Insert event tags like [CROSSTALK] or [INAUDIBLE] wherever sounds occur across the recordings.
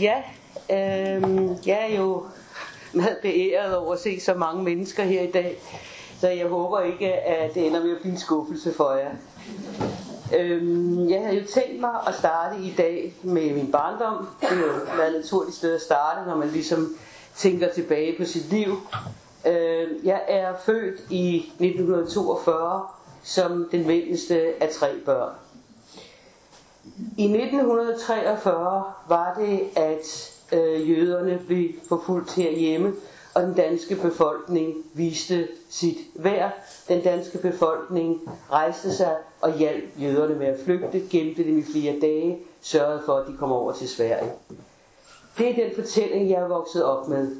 Ja, øh, jeg er jo meget beæret over at se så mange mennesker her i dag, så jeg håber ikke, at det ender med at blive en skuffelse for jer. Øh, jeg havde jo tænkt mig at starte i dag med min barndom. Det er jo et naturligt sted at starte, når man ligesom tænker tilbage på sit liv. Øh, jeg er født i 1942 som den mindste af tre børn. I 1943 var det, at øh, jøderne blev forfulgt herhjemme, og den danske befolkning viste sit værd. Den danske befolkning rejste sig og hjalp jøderne med at flygte, gemte dem i flere dage, sørgede for, at de kom over til Sverige. Det er den fortælling, jeg er vokset op med.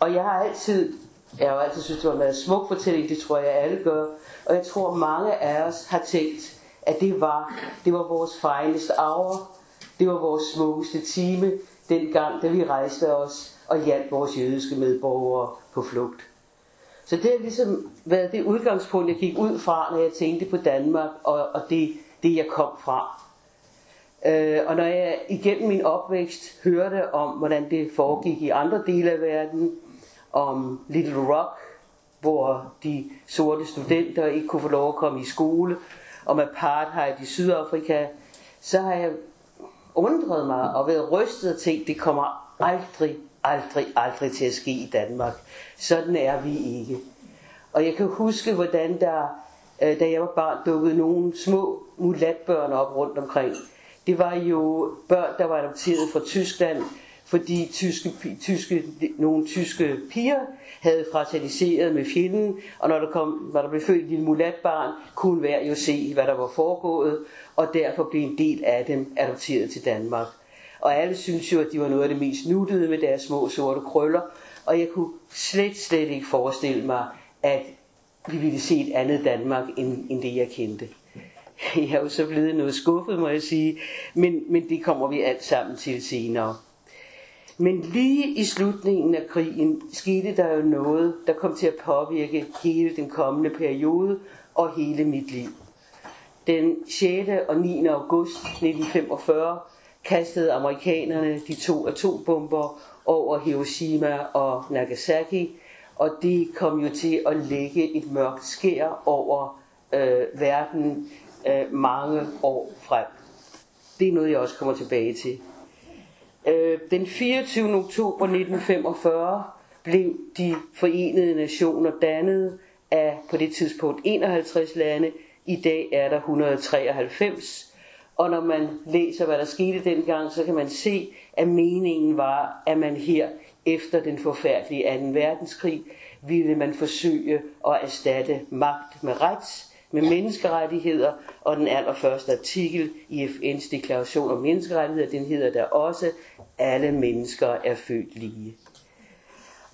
Og jeg har altid, jeg har altid synes, det var en smuk fortælling, det tror jeg alle gør. Og jeg tror, mange af os har tænkt, at det var, det var vores finest hour, det var vores smukkeste time, den gang, da vi rejste os og hjalp vores jødiske medborgere på flugt. Så det har ligesom været det udgangspunkt, jeg gik ud fra, når jeg tænkte på Danmark, og, og det, det jeg kom fra. Øh, og når jeg igennem min opvækst hørte om, hvordan det foregik i andre dele af verden, om Little Rock, hvor de sorte studenter ikke kunne få lov at komme i skole, om apartheid i Sydafrika, så har jeg undret mig og været rystet og tænkt, det kommer aldrig, aldrig, aldrig til at ske i Danmark. Sådan er vi ikke. Og jeg kan huske, hvordan der, øh, da jeg var barn, dukkede nogle små mulatbørn op rundt omkring. Det var jo børn, der var adopteret fra Tyskland, fordi tyske, tyske, nogle tyske piger havde fraterniseret med fjenden, og når der, kom, når der blev født et lille mulatbarn, kunne hver jo se, hvad der var foregået, og derfor blev en del af dem adopteret til Danmark. Og alle synes jo, at de var noget af det mest nuttede med deres små sorte krøller, og jeg kunne slet, slet ikke forestille mig, at vi ville se et andet Danmark, end, end det jeg kendte. Jeg er jo så blevet noget skuffet, må jeg sige, men, men det kommer vi alt sammen til senere. Men lige i slutningen af krigen skete der jo noget, der kom til at påvirke hele den kommende periode og hele mit liv. Den 6. og 9. august 1945 kastede amerikanerne de to atombomber over Hiroshima og Nagasaki, og det kom jo til at lægge et mørkt skær over øh, verden øh, mange år frem. Det er noget, jeg også kommer tilbage til. Øh, den 24. oktober 1945 blev de forenede nationer dannet af på det tidspunkt 51 lande. I dag er der 193. Og når man læser, hvad der skete dengang, så kan man se, at meningen var, at man her efter den forfærdelige 2. verdenskrig ville man forsøge at erstatte magt med ret, med menneskerettigheder, og den allerførste artikel i FN's deklaration om menneskerettigheder, den hedder der også, alle mennesker er født lige.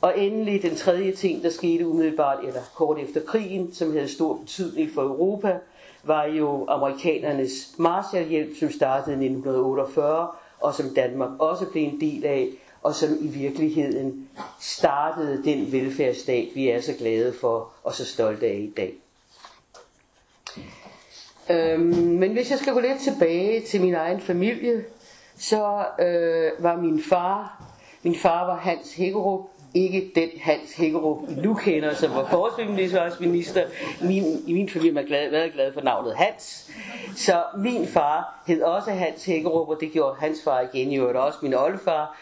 Og endelig den tredje ting, der skete umiddelbart eller kort efter krigen, som havde stor betydning for Europa, var jo amerikanernes Marshallhjælp, som startede i 1948, og som Danmark også blev en del af, og som i virkeligheden startede den velfærdsstat, vi er så glade for og så stolte af i dag. Øhm, men hvis jeg skal gå lidt tilbage til min egen familie, så øh, var min far, min far var Hans Hækkerup, ikke den Hans Hækkerup, I nu kender, som var forskningsminister. Min, I min familie har glad, været glad for navnet Hans. Så min far hed også Hans Hækkerup, og det gjorde hans far igen, jo også min oldefar.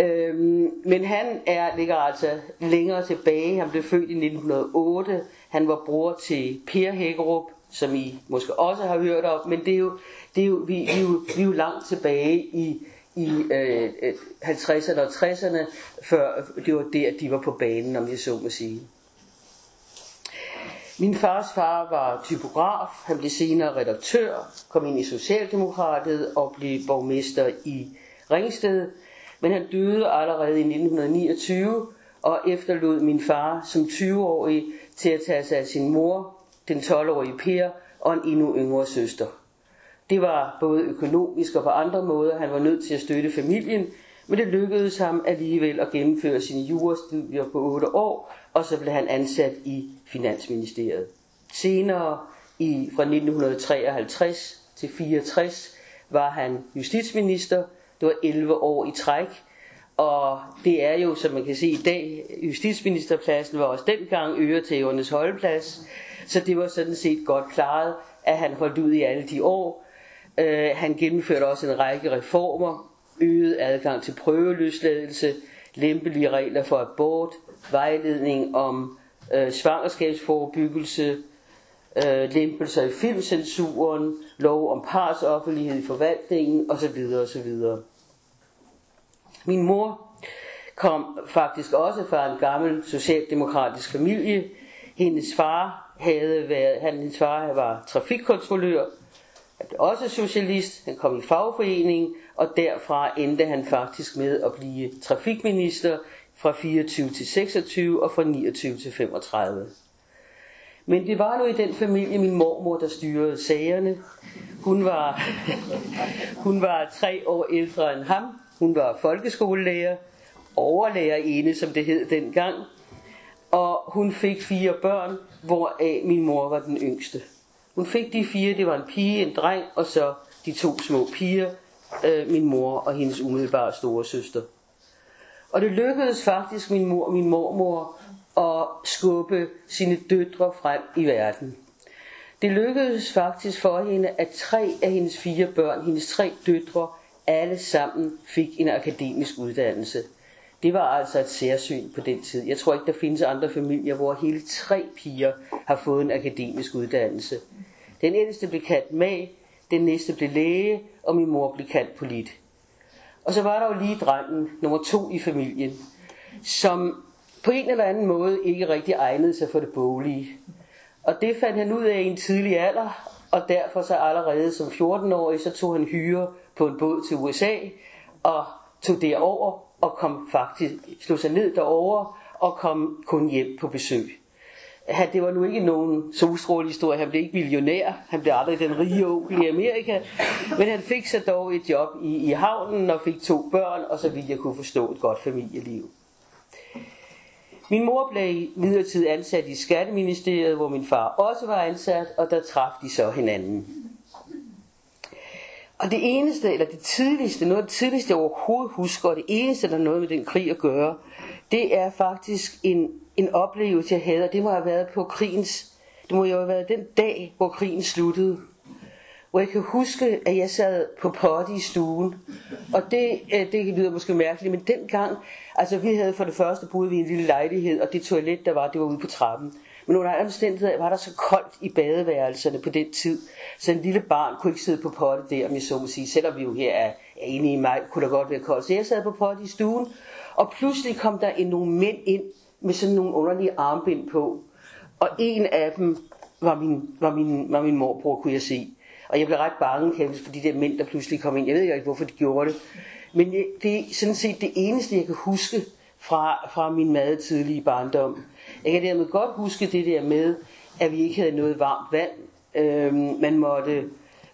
Øhm, men han er, ligger altså længere tilbage. Han blev født i 1908. Han var bror til Per Hækkerup, som I måske også har hørt om, men det er jo, det er jo, vi, vi, er jo, vi er jo langt tilbage i, i øh, øh 50'erne og 60'erne, før det var der, de var på banen, om jeg så må sige. Min fars far var typograf, han blev senere redaktør, kom ind i Socialdemokratiet og blev borgmester i Ringsted, men han døde allerede i 1929 og efterlod min far som 20-årig til at tage sig af sin mor, den 12-årige Per og en endnu yngre søster. Det var både økonomisk og på andre måder, han var nødt til at støtte familien, men det lykkedes ham alligevel at gennemføre sine jurastudier på 8 år, og så blev han ansat i Finansministeriet. Senere, i, fra 1953 til 64, var han justitsminister, Det var 11 år i træk. Og det er jo, som man kan se i dag, justitsministerpladsen var også dengang øretævernes holdplads. Så det var sådan set godt klaret, at han holdt ud i alle de år. Øh, han gennemførte også en række reformer, øget adgang til prøveløsladelse, lempelige regler for abort, vejledning om øh, svangerskabsforebyggelse, øh, lempelser i filmcensuren, lov om partsoffentlighed i forvaltningen osv. osv. Min mor kom faktisk også fra en gammel socialdemokratisk familie. Hendes far havde været, hendes far var trafikkontrollør, også socialist, han kom i fagforening, og derfra endte han faktisk med at blive trafikminister fra 24 til 26 og fra 29 til 35. Men det var nu i den familie min mormor, der styrede sagerne. Hun var, [LAUGHS] hun var tre år ældre end ham. Hun var folkeskolelærer, overlærerinde, som det hed dengang. Og hun fik fire børn, hvoraf øh, min mor var den yngste. Hun fik de fire, det var en pige, en dreng, og så de to små piger, øh, min mor og hendes umiddelbare store søster. Og det lykkedes faktisk min mor og min mormor at skubbe sine døtre frem i verden. Det lykkedes faktisk for hende, at tre af hendes fire børn, hendes tre døtre, alle sammen fik en akademisk uddannelse. Det var altså et særsyn på den tid. Jeg tror ikke, der findes andre familier, hvor hele tre piger har fået en akademisk uddannelse. Den ældste blev kaldt mag, den næste blev læge, og min mor blev kaldt polit. Og så var der jo lige drengen, nummer to i familien, som på en eller anden måde ikke rigtig egnede sig for det boglige. Og det fandt han ud af i en tidlig alder, og derfor så allerede som 14-årig, så tog han hyre på en båd til USA, og tog derover og kom faktisk, slog sig ned derover og kom kun hjem på besøg. Han, det var nu ikke nogen solstrålehistorie, han blev ikke millionær, han blev aldrig den rige onkel i Amerika, men han fik så dog et job i, i havnen og fik to børn, og så ville jeg kunne forstå et godt familieliv. Min mor blev midlertidigt ansat i Skatteministeriet, hvor min far også var ansat, og der traf de så hinanden. Og det eneste, eller det tidligste, noget af det tidligste jeg overhovedet husker, og det eneste, der har noget med den krig at gøre, det er faktisk en, en oplevelse, jeg havde, og det må have været på krigens, det må jo have været den dag, hvor krigen sluttede. Hvor jeg kan huske, at jeg sad på potte i stuen, og det, øh, det lyder måske mærkeligt, men dengang, altså vi havde for det første boet i en lille lejlighed, og det toilet, der var, det var ude på trappen. Men under andre omstændigheder var der så koldt i badeværelserne på den tid, så en lille barn kunne ikke sidde på potte der, om jeg så må sige. Selvom vi jo her er enige i maj, kunne der godt være koldt. Så jeg sad på potte i stuen, og pludselig kom der en nogle mænd ind med sådan nogle underlige armbind på. Og en af dem var min, var min, var min morbror, kunne jeg se. Og jeg blev ret bange, kan jeg, for de der mænd, der pludselig kom ind. Jeg ved ikke, hvorfor de gjorde det. Men øh, det er sådan set det eneste, jeg kan huske fra, fra min meget tidlige barndom. Jeg kan dermed godt huske det der med, at vi ikke havde noget varmt vand. Øhm, man måtte,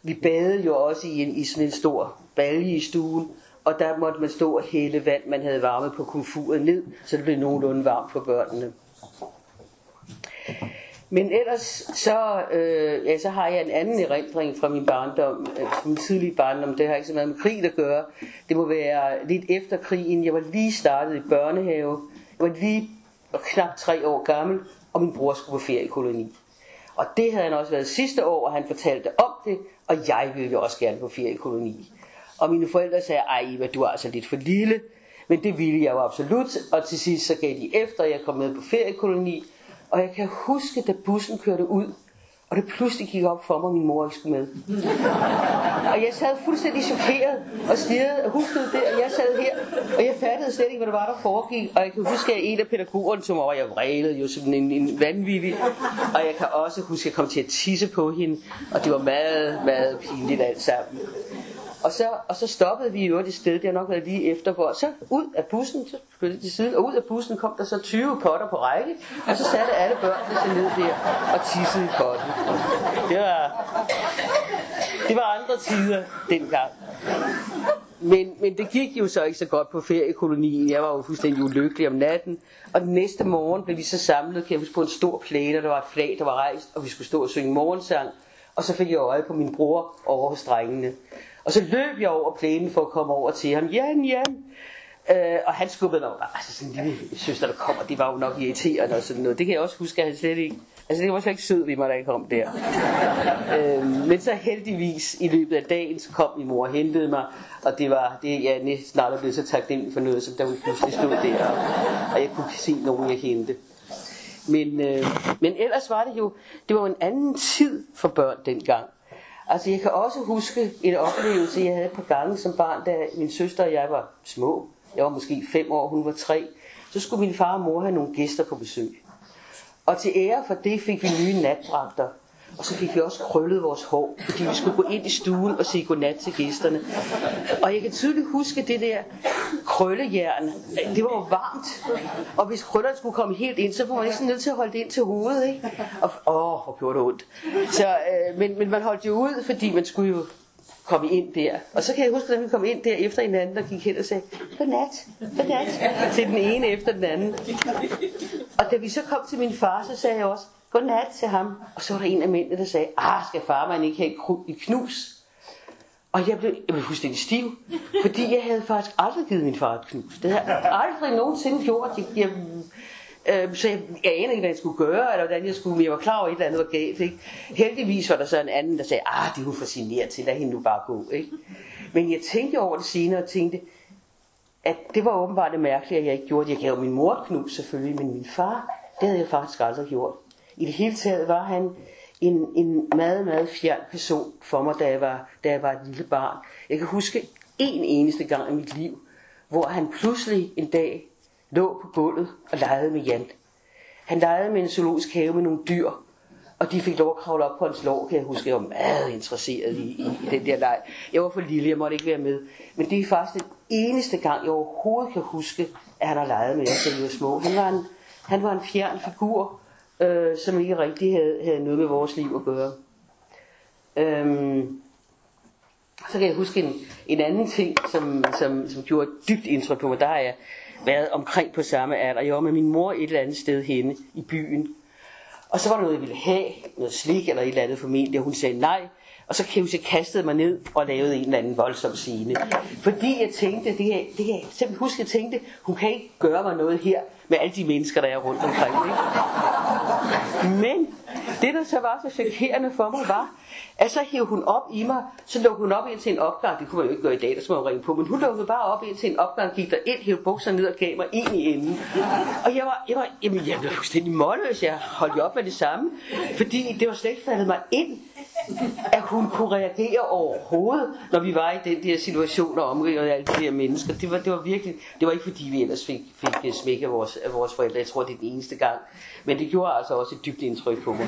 vi badede jo også i, en, i sådan en stor balje i stuen, og der måtte man stå og hælde vand, man havde varmet på komfuret ned, så det blev nogenlunde varmt for børnene. Men ellers så, øh, ja, så har jeg en anden erindring fra min barndom, øh, fra min tidlige barndom. Det har ikke så meget med krig at gøre. Det må være lidt efter krigen. Jeg var lige startet i børnehave. Jeg var lige knap tre år gammel, og min bror skulle på feriekoloni. Og det havde han også været sidste år, og han fortalte om det, og jeg ville jo også gerne på feriekoloni. Og mine forældre sagde, ej Eva, du er altså lidt for lille. Men det ville jeg jo absolut, og til sidst så gav de efter, at jeg kom med på feriekoloni. Og jeg kan huske, da bussen kørte ud, og det pludselig gik op for mig, at min mor ikke skulle med. [LAUGHS] og jeg sad fuldstændig chokeret og stirrede og huskede det, og jeg sad her, og jeg fattede slet ikke, hvad der var, der foregik. Og jeg kan huske, at en af pædagogerne tog mig over, jeg vrælede jo som en, en vanvittig. Og jeg kan også huske, at jeg kom til at tisse på hende, og det var meget, meget pinligt alt sammen. Og så, og så stoppede vi i øvrigt et sted, det har nok været lige efter, hvor så ud af bussen, så flyttede til siden, og ud af bussen kom der så 20 potter på række, og så satte alle børnene sig ned der og tissede i potten. Det var, det var andre tider dengang. Men, men det gik jo så ikke så godt på feriekolonien. Jeg var jo fuldstændig ulykkelig om natten. Og den næste morgen blev vi så samlet, kan jeg huske, på en stor plæne, der var et flag, der var rejst, og vi skulle stå og synge morgensang. Og så fik jeg øje på min bror over hos drengene. Og så løb jeg over plænen for at komme over til ham. Jan, Jan! Øh, og han skubbede mig bare, altså sådan en lille søster, der kommer, det var jo nok irriterende og sådan noget. Det kan jeg også huske, at han slet ikke, altså det var slet ikke sød ved mig, da jeg kom der. øh, men så heldigvis i løbet af dagen, så kom min mor og hentede mig, og det var, det jeg næsten aldrig blevet så taknemmelig for noget, som da hun pludselig stod der, og, og jeg kunne se nogen, jeg kendte. Men, øh, men ellers var det jo, det var jo en anden tid for børn dengang. Altså jeg kan også huske en oplevelse, jeg havde et par gange som barn, da min søster og jeg var små. Jeg var måske fem år, hun var tre. Så skulle min far og mor have nogle gæster på besøg. Og til ære for det fik vi nye natdragter. Og så fik vi også krøllet vores hår, fordi vi skulle gå ind i stuen og sige godnat til gæsterne. Og jeg kan tydeligt huske det der krøllejern. Det var jo varmt. Og hvis krøllerne skulle komme helt ind, så var man næsten nødt til at holde det ind til hovedet. Ikke? Og, åh, hvor gjorde det ondt. Så, øh, men, men man holdt jo ud, fordi man skulle jo komme ind der. Og så kan jeg huske, at vi kom ind der efter hinanden, der gik hen og sagde, godnat, godnat, til den ene efter den anden. Og da vi så kom til min far, så sagde jeg også, godnat til ham. Og så var der en af mændene, der sagde, ah, skal far man ikke have et knus? Og jeg blev, jeg blev fuldstændig stiv, fordi jeg havde faktisk aldrig givet min far et knus. Det havde jeg aldrig nogensinde gjort. Jeg, jeg, øh, så jeg, jeg anede ikke, hvad jeg skulle gøre, eller hvordan jeg skulle, men jeg var klar over, at et eller andet var galt. Ikke? Heldigvis var der så en anden, der sagde, ah, det er hun fascineret til, lad hende nu bare gå. Ikke? Men jeg tænkte over det senere og tænkte, at det var åbenbart det mærkelige, at jeg ikke gjorde det. Jeg gav min mor et knus selvfølgelig, men min far, det havde jeg faktisk aldrig gjort. I det hele taget var han en, en meget, meget fjern person for mig, da jeg, var, da jeg var et lille barn. Jeg kan huske en eneste gang i mit liv, hvor han pludselig en dag lå på gulvet og legede med Jan. Han legede med en zoologisk have med nogle dyr, og de fik lov at kravle op på hans lår, kan jeg huske. Jeg var meget interesseret i, i, i den der leg. Jeg var for lille, jeg måtte ikke være med. Men det er faktisk den eneste gang, jeg overhovedet kan huske, at han har leget med os, da vi var små. Han var en, han var en fjern figur, øh, som ikke rigtig havde, havde noget med vores liv at gøre. Øhm, så kan jeg huske en, en anden ting, som, som, som gjorde dybt indtryk på mig. Der har jeg været omkring på samme alder. Jeg var med min mor et eller andet sted henne i byen. Og så var der noget, jeg ville have, noget slik eller et eller andet formentlig, og hun sagde nej. Og så kan jeg huske, kastede mig ned og lavede en eller anden voldsom scene. Fordi jeg tænkte, det kan, det kan jeg simpelthen huske, jeg tænkte, hun kan ikke gøre mig noget her med alle de mennesker, der er rundt omkring. Ikke? Men det, der så var så chokerende for mig, var, at så hævde hun op i mig, så lukkede hun op ind til en opgang, det kunne man jo ikke gøre i dag, der skulle man ringe på, men hun lukkede bare op ind til en opgang, gik der ind, hævde bukserne ned og gav mig en i enden. Og jeg var, jeg var, jamen, jeg blev fuldstændig målløs, jeg holdt op med det samme, fordi det var slet ikke faldet mig ind, at hun kunne reagere overhovedet, når vi var i den der situation og omgivet af alle de her mennesker. Det var, det var virkelig, det var ikke fordi vi ellers fik, fik øh, smæk af vores, af vores forældre. Jeg tror, det er den eneste gang. Men det gjorde altså også et dybt indtryk på mig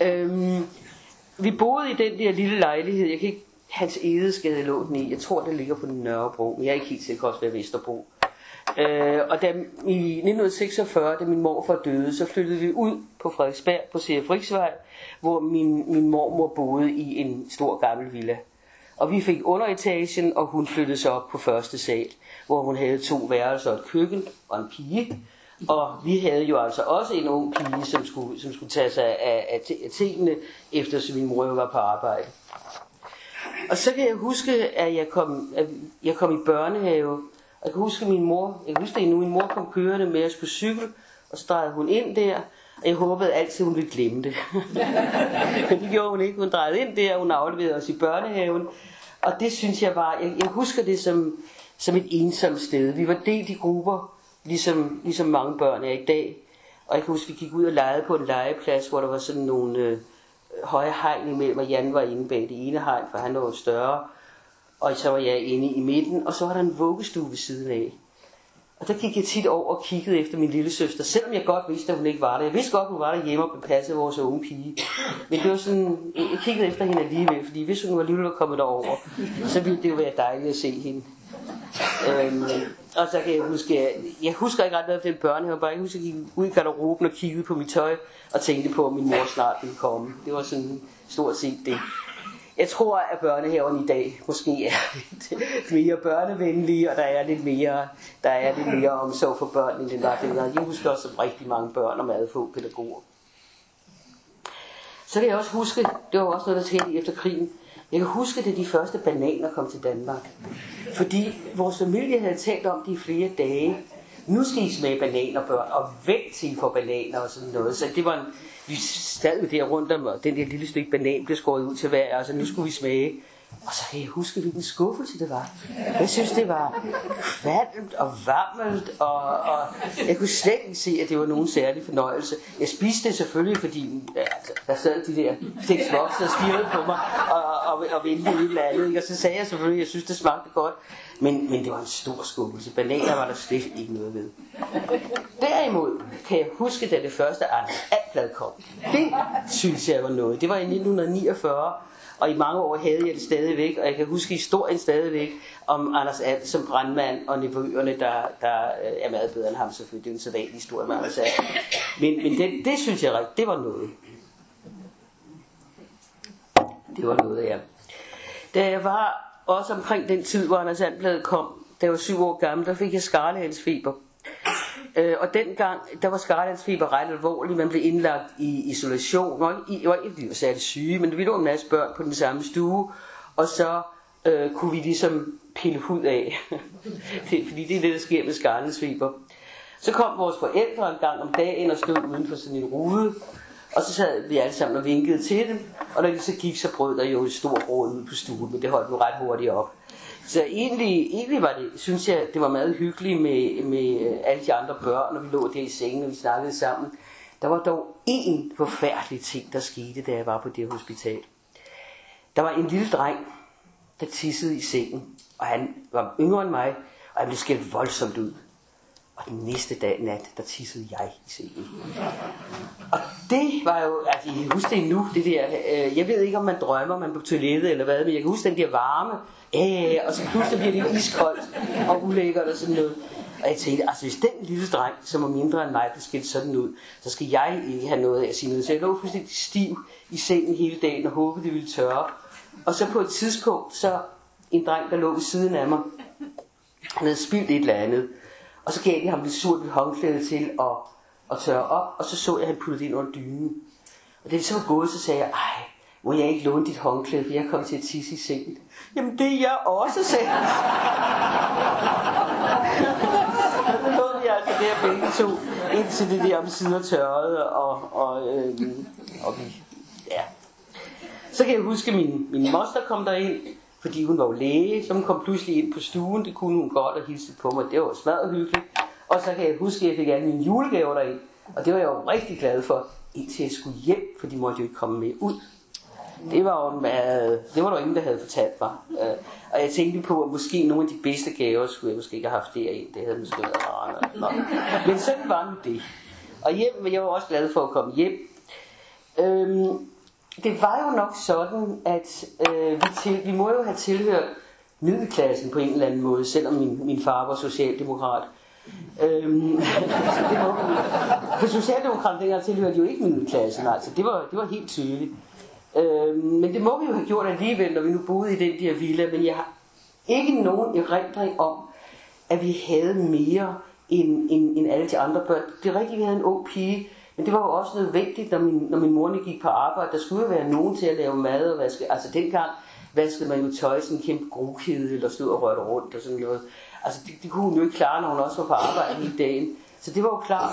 øhm, vi boede i den der lille lejlighed. Jeg kan ikke, hans edeskade lå den i. Jeg tror, det ligger på Nørrebro, men jeg er ikke helt sikker, også ved Vesterbro. Øh, og da, i 1946, da min morfar døde, så flyttede vi ud på Frederiksberg på C.F. Hvor min, min mormor boede i en stor gammel villa. Og vi fik underetagen, og hun flyttede sig op på første sal, hvor hun havde to værelser og et køkken og en pige. Og vi havde jo altså også en ung pige, som skulle, som skulle tage sig af, af, af tingene, efter min mor var på arbejde. Og så kan jeg huske, at jeg kom, at jeg kom i børnehave, jeg kan huske min mor, jeg kan huske det nu, min mor kom kørende med os på cykel, og så drejede hun ind der, og jeg håbede altid, hun ville glemme det. [LAUGHS] Men det gjorde hun ikke. Hun drejede ind der, og hun afleverede os i børnehaven. Og det synes jeg var, jeg, jeg husker det som, som et ensomt sted. Vi var delt i grupper, ligesom, ligesom mange børn er i dag. Og jeg kan huske, vi gik ud og legede på en legeplads, hvor der var sådan nogle øh, høje hegn imellem, og Jan var inde bag det ene hegn, for han var større og så var jeg inde i midten, og så var der en vuggestue ved siden af. Og der gik jeg tit over og kiggede efter min lille søster, selvom jeg godt vidste, at hun ikke var der. Jeg vidste godt, at hun var der hjemme og bepassede vores unge pige. Men det var sådan, jeg kiggede efter hende alligevel, fordi hvis hun var alligevel var kommet derover, så ville det jo være dejligt at se hende. Øhm, og så kan jeg huske, jeg, jeg husker ikke ret noget af den børnehave, bare jeg husker, at jeg gik ud i garderoben og kiggede på mit tøj, og tænkte på, at min mor snart ville komme. Det var sådan stort set det. Jeg tror, at børnehaven i dag måske er [LAUGHS] lidt mere børnevenlige, og der er lidt mere, der er lidt mere omsorg for børn, end det var dengang. Jeg husker også rigtig mange børn og meget få pædagoger. Så kan jeg også huske, det var også noget, der skete efter krigen, jeg kan huske, det de første bananer kom til Danmark. Fordi vores familie havde talt om det i flere dage. Nu skal I smage bananer, børn, og vent til I får bananer og sådan noget. Så det var en, vi sad jo der rundt om, og den der lille stykke banan blev skåret ud til hver, og så nu skulle vi smage. Og så kan jeg huske, hvilken skuffelse det var. Jeg synes, det var kvalmt og varmt, og, og jeg kunne slet ikke se, at det var nogen særlig fornøjelse. Jeg spiste det selvfølgelig, fordi ja, altså, der sad de der seks voksne og stirrede på mig, og, og, og ventede et eller andet. Ikke? Og så sagde jeg selvfølgelig, at jeg synes, det smagte godt. Men, men det var en stor skuffelse. Bananer var der slet ikke noget ved. Derimod kan jeg huske, da det første Anders Altblad kom. Det synes jeg var noget. Det var i 1949, og i mange år havde jeg det stadigvæk, og jeg kan huske historien stadigvæk om Anders Alt som brandmand og nevøerne, der, der øh, er meget bedre end ham selvfølgelig. Det er en sædvanlig historie med Anders Alt. Men, men det, det synes jeg det var noget. Det var noget, ja. Da jeg var også omkring den tid, hvor Anders Altbladet kom, da jeg var syv år gammel, der fik jeg skarlehalsfeber. Øh, og dengang, der var skarlandsfeber ret alvorlig. Man blev indlagt i isolation. Og i, var ikke, de var særlig syge, men vi lå en masse børn på den samme stue. Og så øh, kunne vi ligesom pille hud af. [LAUGHS] det, fordi det er det, der sker med skarlandsfeber. Så kom vores forældre en gang om dagen og stod uden for sådan en rude. Og så sad vi alle sammen og vinkede til dem. Og når de så gik, så brød der jo et stort råd ud på stuen, men det holdt jo ret hurtigt op. Så egentlig, egentlig var det, synes jeg, det var meget hyggeligt med, med øh, alle de andre børn, når vi lå der i sengen, og vi snakkede sammen. Der var dog én forfærdelig ting, der skete, da jeg var på det hospital. Der var en lille dreng, der tissede i sengen, og han var yngre end mig, og han blev skældt voldsomt ud. Og den næste dag nat, der tissede jeg i sengen. Og det var jo, altså jeg husker det nu, det der, øh, jeg ved ikke om man drømmer, man på toilettet eller hvad, men jeg kan huske den der varme, øh, og så pludselig bliver det iskoldt og ulækkert og sådan noget. Og jeg tænkte, altså hvis den lille dreng, som er mindre end mig, bliver skilt sådan ud, så skal jeg ikke have noget af at sige noget. Så jeg lå fuldstændig stiv i sengen hele dagen og håbede, det ville tørre. Og så på et tidspunkt, så en dreng, der lå ved siden af mig, han havde spildt et eller andet. Og så gav de ham lidt surt ved håndklæde til at, at tørre op, og så så jeg, at han puttede ind under dynen. Og det så var gået, så sagde jeg, ej, må jeg ikke låne dit håndklæde, for jeg kom til at tisse i sengen. Jamen det er jeg også, sagde han. så vi altså der begge to, indtil det der om sider tørrede, og, og, øh, og vi, ja. Så kan jeg huske, at min, min moster kom derind, fordi hun var jo læge, så hun kom pludselig ind på stuen, det kunne hun godt og hilse på mig, det var smadret hyggeligt. Og så kan jeg huske, at jeg fik alle mine julegaver derind, og det var jeg jo rigtig glad for, indtil jeg skulle hjem, for de måtte jo ikke komme med ud. Det var jo meget, det var der ingen, der havde fortalt mig. Øh, og jeg tænkte på, at måske nogle af de bedste gaver skulle jeg måske ikke have haft derind. Det havde måske været rart. Men sådan var nu det. Og hjem, jeg var også glad for at komme hjem. Øhm, det var jo nok sådan, at øh, vi, til, vi må jo have tilhørt middelklassen på en eller anden måde, selvom min, min far var socialdemokrat. Øhm, det var. For socialdemokraterne dengang tilhørte jo ikke middelklassen, altså. Det var, det var helt tydeligt. Øh, men det må vi jo have gjort alligevel, når vi nu boede i den der villa, men jeg har ikke nogen erindring om, at vi havde mere end, end, end alle de andre børn. Det er rigtigt, vi havde en ung pige, men det var jo også nødvendigt, når min, når min mor gik på arbejde. Der skulle jo være nogen til at lave mad og vaske. Altså dengang vaskede man jo tøj sådan en kæmpe grokede, eller stod og rørte rundt og sådan noget. Altså det, det kunne hun jo ikke klare, når hun også var på arbejde hele dagen. Så det var jo klart.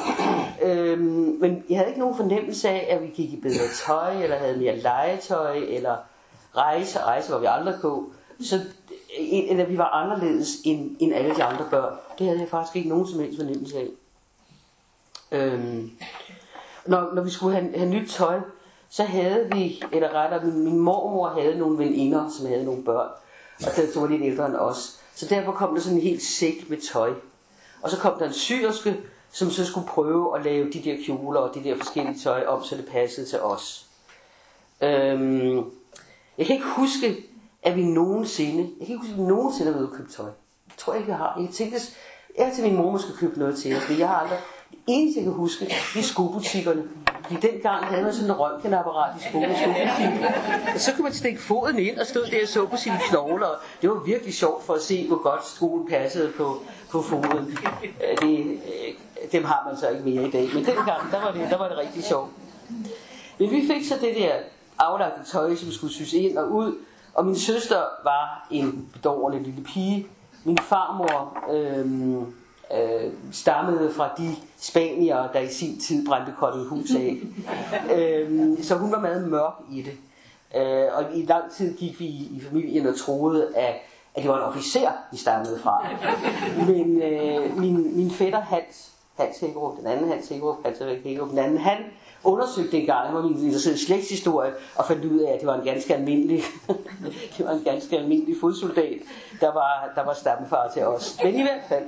Øhm, men jeg havde ikke nogen fornemmelse af, at vi gik i bedre tøj, eller havde mere legetøj, eller rejse. Rejse var vi aldrig på. Så øh, eller vi var anderledes end, end alle de andre børn. Det havde jeg faktisk ikke nogen som helst fornemmelse af. Øhm, når, når vi skulle have, have nyt tøj, så havde vi, eller rettere, min, min mormor havde nogle veninder, som havde nogle børn, og der var lidt ældre end os. Så derfor kom der sådan en helt sæk med tøj. Og så kom der en syrske, som så skulle prøve at lave de der kjoler og de der forskellige tøj om, så det passede til os. Øhm, jeg kan ikke huske, at vi nogensinde, jeg kan ikke huske, at vi nogensinde har været købt tøj. Jeg tror ikke, jeg har. Jeg tænkte, jeg til min mor måske købe noget til os, for jeg har aldrig, det eneste, jeg kan huske, det er skobutikkerne. I den gang havde man sådan en røntgenapparat i skolen. Og så kunne man stikke foden ind og stod der og så på sine knogler. Det var virkelig sjovt for at se, hvor godt skoen passede på, på foden. Øh, det, øh, dem har man så ikke mere i dag. Men dengang, der var det, der var det rigtig sjovt. Men vi fik så det der aflagte tøj, som skulle synes ind og ud. Og min søster var en bedårende lille pige. Min farmor Øh, øh, stammede fra de spanier, der i sin tid brændte hus af. øh, så hun var meget mørk i det. Øh, og i lang tid gik vi i, i familien og troede, at, at det var en officer, vi stammede fra. Men øh, min, min fætter Hans, Hans Hækkerup, den anden Hans Hækkerup, Hans Hækkerup, den anden, han undersøgte en gang, han var min interesseret slægtshistorie, og fandt ud af, at det var en ganske almindelig, [LAUGHS] det var en ganske almindelig fodsoldat, der var, der var stammefar til os. Men i hvert fald,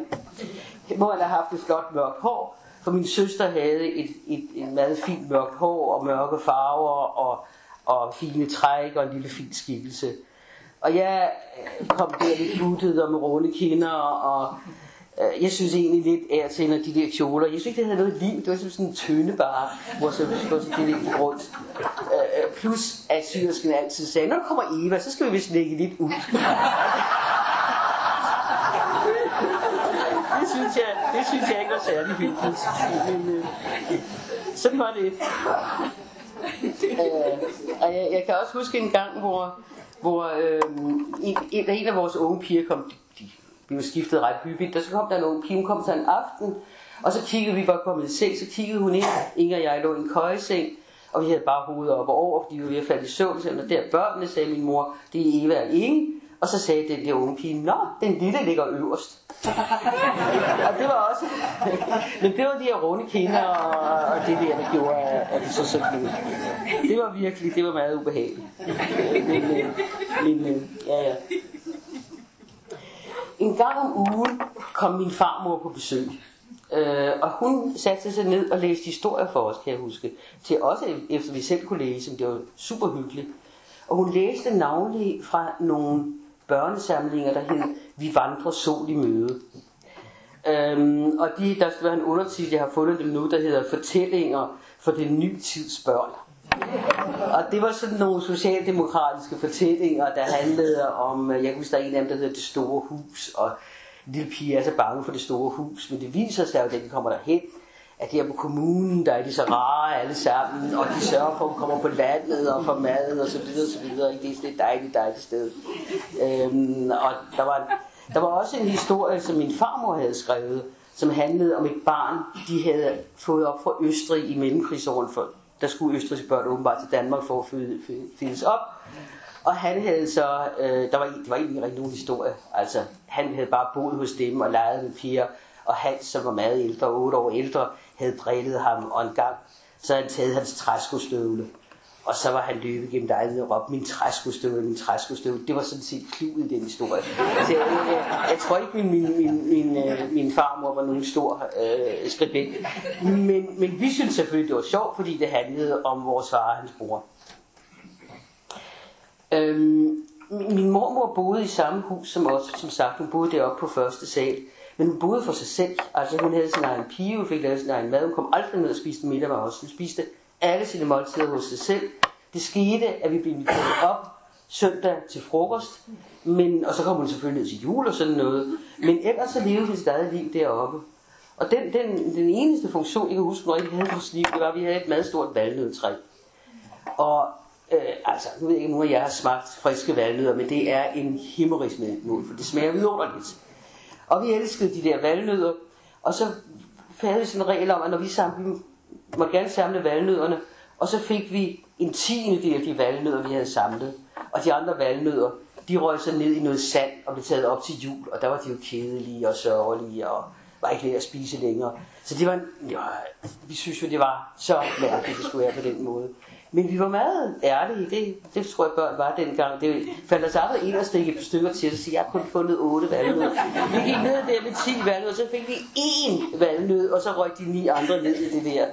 må han have haft et flot mørkt hår, for min søster havde et, et, et meget fint mørkt hår og mørke farver og, og fine træk og en lille fin skikkelse. Og jeg kom der lidt buttet og med runde kinder og Øh, jeg synes egentlig lidt af til de der kjoler. Jeg synes ikke, det havde noget liv. Det var sådan en tynde bare, hvor så hvor så det lidt rundt. Øh, øh plus at syrsken altid sagde, når kommer Eva, så skal vi vist lægge lidt ud. [LAUGHS] det synes jeg, det synes jeg ikke var særlig hyggeligt. Men øh, sådan var det. Øh, og jeg, jeg kan også huske en gang, hvor, hvor øh, en, en af vores unge piger kom vi var skiftet ret hyppigt, og så kom der nogle pige, hun kom så en aften, og så kiggede vi var kommet i seng, så kiggede hun ind, Inger og jeg lå i en køjeseng, og vi havde bare hovedet op og over, fordi vi var ved at falde i søvn, og der børnene sagde min mor, det er Eva og Inge, og så sagde den der unge pige, nå, den lille ligger øverst. og det var også, men det var de her runde kinder, og, og det der, der gjorde, at det så sådan ud. Det var virkelig, det var meget ubehageligt. Men, øh, men øh, ja, ja. En gang om ugen kom min farmor på besøg. Øh, og hun satte sig ned og læste historier for os, kan jeg huske. Til også efter vi selv kunne læse, det var super hyggeligt. Og hun læste navnlig fra nogle børnesamlinger, der hed Vi vandrer sol i møde. Øhm, og de, der skal være en undertitel, jeg har fundet dem nu, der hedder Fortællinger for den nye tids børn. Og det var sådan nogle socialdemokratiske fortællinger, der handlede om, øh, jeg kan huske, der er en af dem, der hedder Det Store Hus, og en lille pige er så bange for det store hus, men det viser sig jo, da de kommer derhen, at her på kommunen, der er de så rare alle sammen, og de sørger for, at hun kommer på landet og får mad og så videre, og så videre. Det er et dejligt, dejligt sted. Øhm, og der var, der var også en historie, som min farmor havde skrevet, som handlede om et barn, de havde fået op fra Østrig i mellemkrigsåren for der skulle østrigske børn åbenbart til Danmark for at fyldes op. Og han havde så, øh, der var, det var egentlig rigtig nogen historie, altså han havde bare boet hos dem og leget med piger, og Hans, som var meget ældre, otte år ældre, havde drillet ham, og en gang, så havde han taget hans træskostøvle, og så var han løbet gennem lejligheden og råbte, min træskostøvle, min træskostøvle. Det var sådan set kludet i den historie. Så jeg, jeg, jeg tror ikke, min, min, min, min, øh, min farmor var nogen stor øh, skribent. Men, men vi synes selvfølgelig, det var sjovt, fordi det handlede om vores far og hans bror. Øhm, min mormor boede i samme hus som os, som sagt. Hun boede deroppe på første sal. Men hun boede for sig selv. Altså hun havde sin egen pige, hun fik lavet sin egen mad. Hun kom aldrig ned og spiste middag med os. Hun spiste alle sine måltider hos sig selv. Det skete, at vi blev inviteret op søndag til frokost, men, og så kom hun selvfølgelig ned til jul og sådan noget. Men ellers så levede vi stadig liv deroppe. Og den, den, den eneste funktion, jeg kan huske, når jeg havde vores liv, det var, at vi havde et meget stort valnødtræ. Og øh, altså, nu ved jeg ikke, om jeg har smagt friske valnødder, men det er en himmerisk mål, for det smager vidunderligt. Og vi elskede de der valnødder, og så havde vi sådan en regel om, at når vi sammen måtte gerne samle valnødderne, og så fik vi en tiende del af de valnødder, vi havde samlet. Og de andre valnødder, de røg så ned i noget sand og blev taget op til jul, og der var de jo kedelige og sørgelige og var ikke ved at spise længere. Så det var, ja, vi synes jo, det var så mærkeligt, det skulle være på den måde. Men vi var meget ærlige, det, det tror jeg børn var dengang. Det faldt os aldrig ind og stikke et stykker til at sige, jeg har kun fundet otte valnødder. Vi gik ned der med 10 valnødder, og så fik vi én valnød, og så røg de ni andre ned i det der.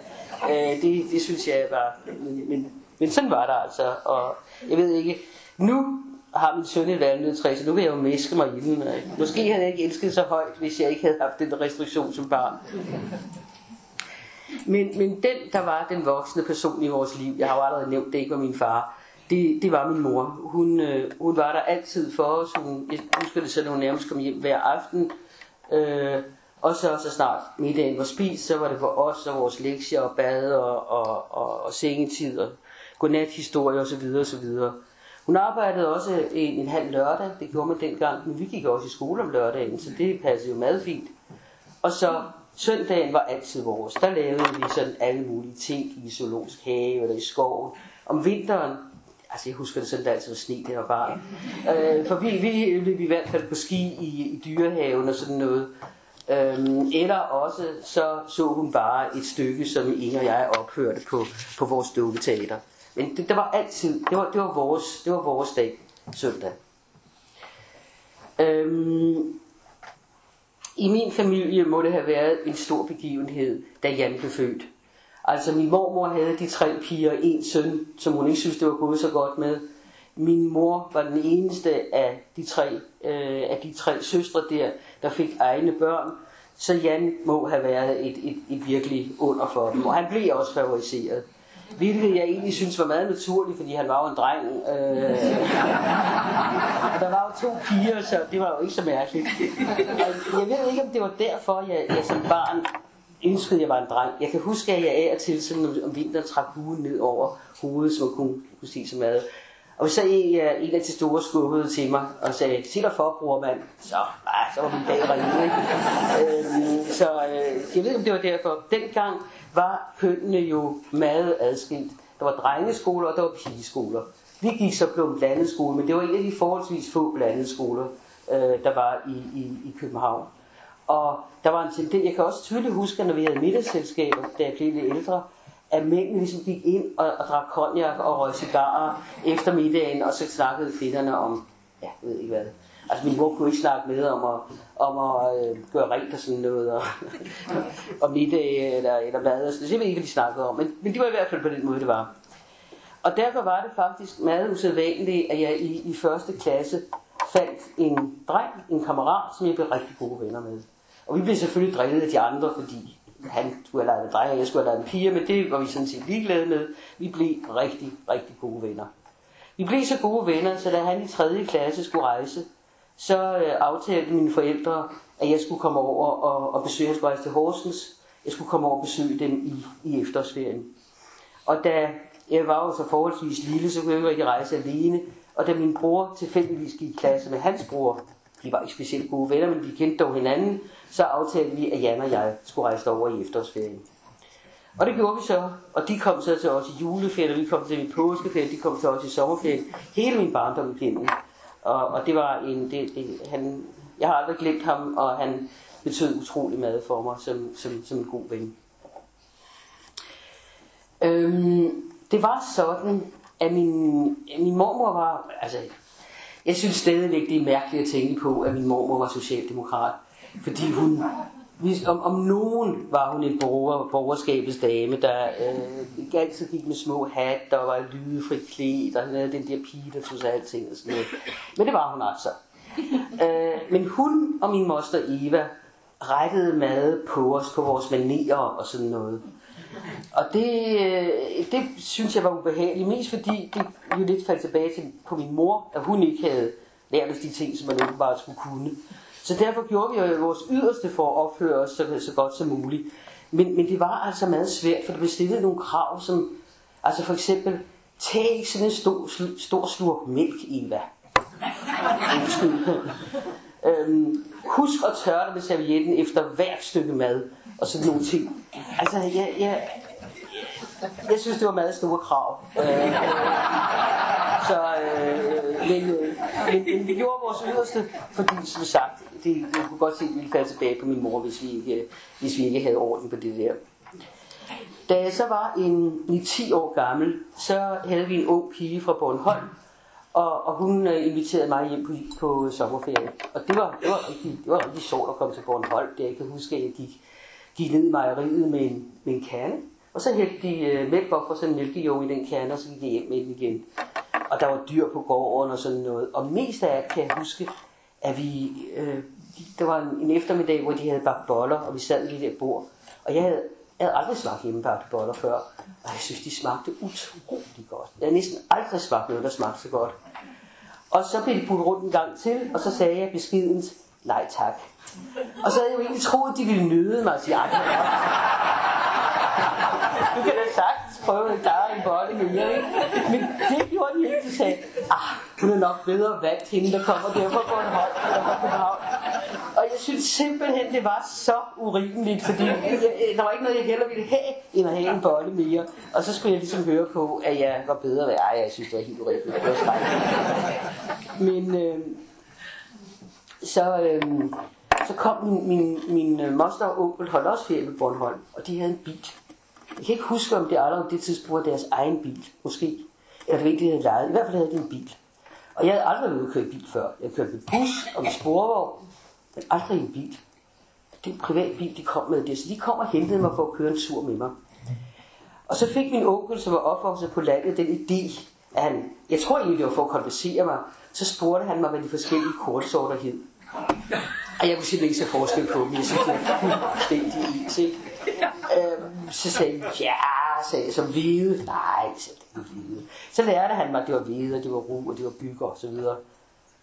Øh, det, det synes jeg var, men, men, men sådan var det altså. Og jeg ved ikke, nu har min søn et valnødtræ, så nu vil jeg jo mæske mig i den. Måske havde jeg ikke elsket så højt, hvis jeg ikke havde haft den restriktion som barn. Men, men den, der var den voksne person i vores liv, jeg har jo allerede nævnt, det ikke var min far, det, det var min mor. Hun, øh, hun var der altid for os. Hun, jeg husker det sådan, hun nærmest kom hjem hver aften. Øh, og så, så snart middagen var spist, så var det for os og vores lektier og bad og, og, og, og sengetid og godnathistorie osv. osv. Hun arbejdede også en, en halv lørdag, det gjorde man dengang, men vi gik også i skole om lørdagen, så det passede jo meget fint. Og så søndagen var altid vores. Der lavede vi sådan alle mulige ting i zoologisk have eller i skoven. Om vinteren, altså jeg husker det sådan, der altid var sne, det var bare. Øh, for vi, vi løb i hvert fald på ski i, i dyrehaven og sådan noget. Øhm, eller også så så hun bare et stykke, som Inger og jeg opførte på, på vores dukketeater. Men det, det var altid, det var, det var, vores, det var vores dag, søndag. Øhm, I min familie må det have været en stor begivenhed, da Jan blev født. Altså min mormor havde de tre piger og en søn, som hun ikke synes, det var gået så godt med. Min mor var den eneste af de tre, øh, af de tre søstre der, der fik egne børn. Så Jan må have været et, et, et virkelig under for dem. Og han blev også favoriseret. Hvilket jeg egentlig synes var meget naturligt, fordi han var jo en dreng. Øh, og der var jo to piger, så det var jo ikke så mærkeligt. Og jeg ved ikke, om det var derfor, jeg, jeg som barn ønskede, at jeg var en dreng. Jeg kan huske, at jeg af og til sådan om, om vinteren trak huen ned over hovedet, så man kunne, kunne se så meget. Og så en, øh, en af de store skubbede til mig og sagde, sig dig for, bror mand. Så, ah, så var min dag ringe. øhm, så øh, jeg ved ikke, om det var derfor. Dengang var kønnene jo meget adskilt. Der var drengeskoler, og der var pigeskoler. Vi gik så på en blandet skole, men det var en af de forholdsvis få blandede skoler, øh, der var i, i, i København. Og der var en tendens, jeg kan også tydeligt huske, at når vi havde middagsselskaber, da jeg blev lidt ældre, at mændene ligesom gik ind og, og drak konjak og røg cigarer efter middagen, og så snakkede kvinderne om, ja, jeg ved ikke hvad. Altså min mor kunne ikke snakke med om at, om at øh, gøre rent og sådan noget, og, [LAUGHS] og middag eller, eller mad, så det ved ikke, hvad de snakkede om, men, men det var i hvert fald på den måde, det var. Og derfor var det faktisk meget usædvanligt, at jeg i, i første klasse fandt en dreng, en kammerat, som jeg blev rigtig gode venner med. Og vi blev selvfølgelig drillet af de andre, fordi han skulle have lavet en dreng, og jeg skulle have lavet en pige, men det var vi sådan set ligeglade med. Vi blev rigtig, rigtig gode venner. Vi blev så gode venner, så da han i 3. klasse skulle rejse, så øh, aftalte mine forældre, at jeg skulle komme over og, og besøge, hans rejse til Horsens, jeg skulle komme over og besøge dem i, i efterårsferien. Og da jeg var jo så forholdsvis lille, så kunne jeg ikke rejse alene, og da min bror tilfældigvis gik i klasse med hans bror, de var ikke specielt gode venner, men de kendte dog hinanden, så aftalte vi, at Jan og jeg skulle rejse over i efterårsferien. Og det gjorde vi så, og de kom så til os i juleferien, og vi kom til min påskeferien, de kom til os i sommerferien, hele min barndom igennem. Og, og det var en, det, det, han, jeg har aldrig glemt ham, og han betød utrolig meget for mig som, som, som en god ven. Øhm, det var sådan, at min, min mormor var, altså, jeg synes stadigvæk, det er mærkeligt at tænke på, at min mormor var socialdemokrat. Fordi hun, om, om nogen var hun en borger, borgerskabets dame, der øh, altid gik med små hat, der var lydefri klædt, og havde den der pige, der tog sig alting og sådan noget. Men det var hun altså. Øh, men hun og min moster Eva rettede mad på os, på vores manerer og sådan noget. Og det, øh, det synes jeg var ubehageligt, mest fordi det jo lidt faldt tilbage til på min mor, at hun ikke havde lært os de ting, som man åbenbart skulle kunne. Så derfor gjorde vi jo vores yderste for at opføre os så, så godt som muligt. Men, men det var altså meget svært, for der blev stillet nogle krav, som, altså for eksempel, tag sådan en stor, stor slurk mælk, Eva. øhm, husk at tørre dig med servietten efter hvert stykke mad, og sådan nogle ting. Altså, jeg, jeg, jeg synes, det var meget store krav. Øh, så, øh, men, øh, men, men vi gjorde vores yderste, fordi som sagt, det, jeg kunne godt se, at vi ville falde tilbage på min mor, hvis vi ikke, hvis vi ikke havde orden på det der. Da jeg så var en, en 10 år gammel, så havde vi en ung pige fra Bornholm, og, og hun øh, inviterede mig hjem på, på sommerferie. Og det var, det, var rigtig, det var rigtig sjovt at komme til Bornholm. Det jeg kan huske, at jeg gik, gik ned i mejeriet med en, med en kande, og så hældte de øh, mælk op sådan en mælkejog i den kande, og så gik de hjem med den igen. Og der var dyr på gården og sådan noget. Og mest af alt kan jeg huske, at vi, øh, der var en, en eftermiddag, hvor de havde bagt boller, og vi sad lige der bord. Og jeg havde, jeg havde aldrig smagt hjemmebagte boller før, og jeg synes, de smagte utrolig godt. Jeg havde næsten aldrig smagt noget, der smagte så godt. Og så blev de puttet rundt en gang til, og så sagde jeg beskidens, nej tak. Og så havde jeg jo egentlig troet, at de ville nyde mig og sige, du kan da sagtens prøve at klare en bolle mere, ikke? Men det gjorde de ikke. De sagde, ah, hun er nok bedre valgt hende, der kommer der fra Bornholm eller fra København. Og jeg synes simpelthen, det var så urimeligt, fordi jeg, øh, der var ikke noget, jeg heller ville have, end at have en bolle mere. Og så skulle jeg ligesom høre på, at jeg var bedre ved. Ej, jeg synes, det var helt urimeligt. Det var Men øh, så, øhm, så kom min, min, min øh, moster og onkel holdt også ferie på Bornholm, og de havde en bil. Jeg kan ikke huske, om det allerede det tidspunkt var deres egen bil, måske. Eller det var ikke, de havde lejet. I hvert fald havde de en bil. Og jeg havde aldrig været ude at køre bil før. Jeg kørte med bus og med sporvogn, men aldrig en bil. Det er en privat bil, de kom med det. Så de kom og hentede mig for at køre en tur med mig. Og så fik min onkel, som var opvokset på landet, den idé, at han, jeg tror egentlig, det var for at kompensere mig, så spurgte han mig, hvad de forskellige kortsorter hed. Og jeg kunne simpelthen ikke se forskel på dem. Jeg synes, det er fuldstændig ens, ikke? Øhm, så sagde han, ja, sagde jeg, som hvide. Nej, så det er hvide. Så lærte han mig, at det var hvide, og det var ru, og det var bygger, og så videre.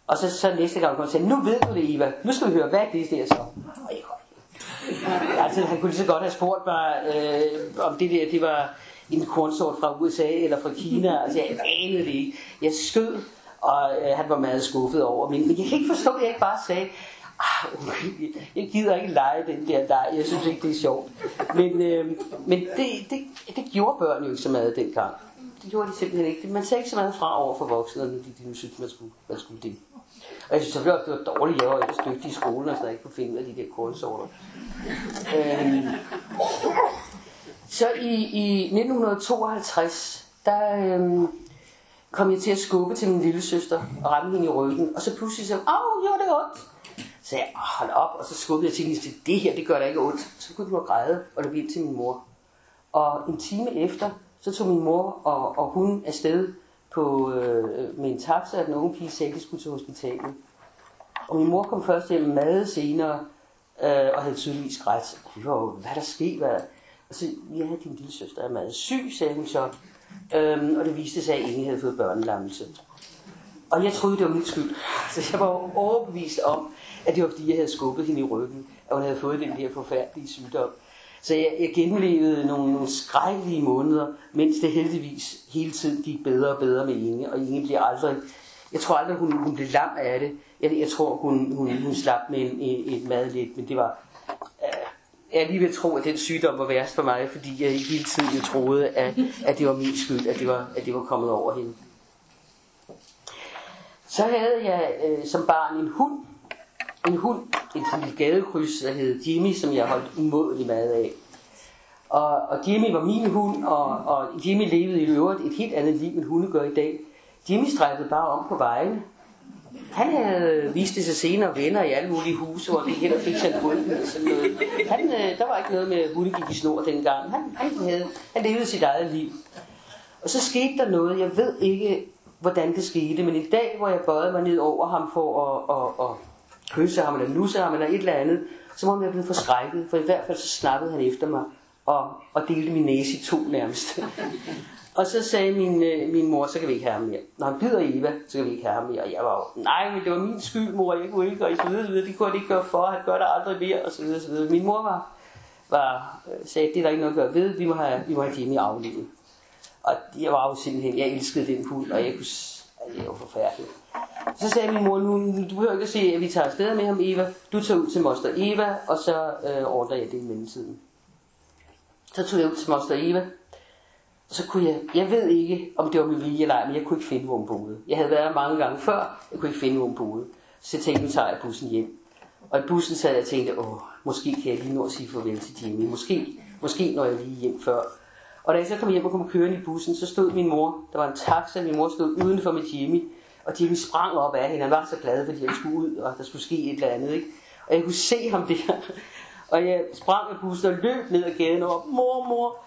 Og så, så næste gang kom han sagde, nu ved du det, Eva. Nu skal vi høre, hvad er det der så? Altså, han kunne lige så godt have spurgt mig, øh, om det der, det var en kornsort fra USA eller fra Kina. Altså, jeg anede det ikke. Jeg skød, og øh, han var meget skuffet over. Men, men jeg kan ikke forstå, at jeg ikke bare sagde, ah, jeg gider ikke lege den der leg, jeg synes ikke, det er sjovt. Men, øh, men det, det, det gjorde børn jo ikke så meget dengang. Det gjorde de simpelthen ikke. Man sagde ikke så meget fra over for voksne, når de, de synes, man skulle, man skulle det. Og jeg synes selvfølgelig også, det var dårligt, jeg var ellers dygtig i skolen, og så jeg ikke kunne finde af de der kornsorter. Øhm, så i, i 1952, der øhm, kom jeg til at skubbe til min lille søster og ramme hende i ryggen, og så pludselig så, åh, gjorde det ondt. Så jeg, hold op, og så skubbede jeg til hende, det her, det gør da ikke ondt. Så kunne hun græde, og det blev til min mor. Og en time efter, så tog min mor og, og hun afsted på, øh, med en taxa, at den unge pige sagde, at de skulle til hospitalet. Og min mor kom først hjem meget senere, øh, og havde tydeligvis grædt. Vi var jo, hvad der skete? Hvad? Og så, ja, din lille søster er meget syg, sagde hun så. Øhm, og det viste sig, at ingen havde fået børnelammelse. Og jeg troede, det var min skyld. [LAUGHS] Så jeg var overbevist om, at det var fordi, jeg havde skubbet hende i ryggen, at hun havde fået den der forfærdelige sygdom. Så jeg, jeg genlevede nogle, nogle skrækkelige måneder, mens det heldigvis hele tiden gik bedre og bedre med Inge, og Inge blev aldrig, jeg tror aldrig, hun, hun blev lam af det. Jeg, jeg tror, hun, hun, hun slap med en, en, en mad lidt, men det var, jeg lige ved tro, at den sygdom var værst for mig, fordi jeg hele tiden troede, at, at det var min skyld, at det var, at det var kommet over hende. Så havde jeg øh, som barn en hund, en hund, et lille gadekryds, der hed Jimmy, som jeg holdt umådelig meget af. Og, og Jimmy var min hund, og, og Jimmy levede i øvrigt et helt andet liv, end hunde gør i dag. Jimmy strækkede bare om på vejen. Han havde vist sig senere venner i alle mulige huse, hvor det heller fik sig en sådan noget. Han, øh, der var ikke noget med, at hunde gik i snor dengang. Han, han, havde, han levede sit eget liv. Og så skete der noget, jeg ved ikke, hvordan det skete, men en dag, hvor jeg bøjede mig ned over ham for at, at, at kysse ham, eller nusse ham, eller et eller andet, så må jeg blive forskrækket, for i hvert fald så snappede han efter mig, og, og delte min næse i to nærmest og så sagde min, øh, min mor, så kan vi ikke have ham mere. Når han bider Eva, så kan vi ikke have ham mere. Og jeg var jo, nej, men det var min skyld, mor, jeg kunne ikke, og så videre, så videre. Det kunne jeg ikke gøre for, han gør det aldrig mere, og så videre, så videre. Min mor var, var, øh, sagde, det er der ikke noget at gøre ved, vi må have, vi må have Jimmy aflivet. Og jeg var jo simpelthen, jeg elskede den hund, og jeg kunne, altså, det var forfærdeligt. Så sagde min mor, nu, du behøver ikke at se, at vi tager afsted med ham, Eva. Du tager ud til moster Eva, og så øh, ordner jeg det i mellemtiden. Så tog jeg ud til moster Eva, og så kunne jeg, jeg ved ikke, om det var med vilje eller ej, men jeg kunne ikke finde, hvor hun boede. Jeg havde været der mange gange før, jeg kunne ikke finde, hvor hun boede. Så jeg tænkte, nu tager jeg bussen hjem. Og i bussen sad jeg og tænkte, åh, måske kan jeg lige nå at sige farvel til Jimmy. Måske, måske når jeg lige hjem før. Og da jeg så kom hjem og kom kørende i bussen, så stod min mor, der var en taxa, min mor stod udenfor med Jimmy, og Jimmy sprang op af hende. Han var så glad, fordi han skulle ud, og der skulle ske et eller andet. Ikke? Og jeg kunne se ham der. Og jeg sprang af bussen og løb ned ad gaden og mor, mor.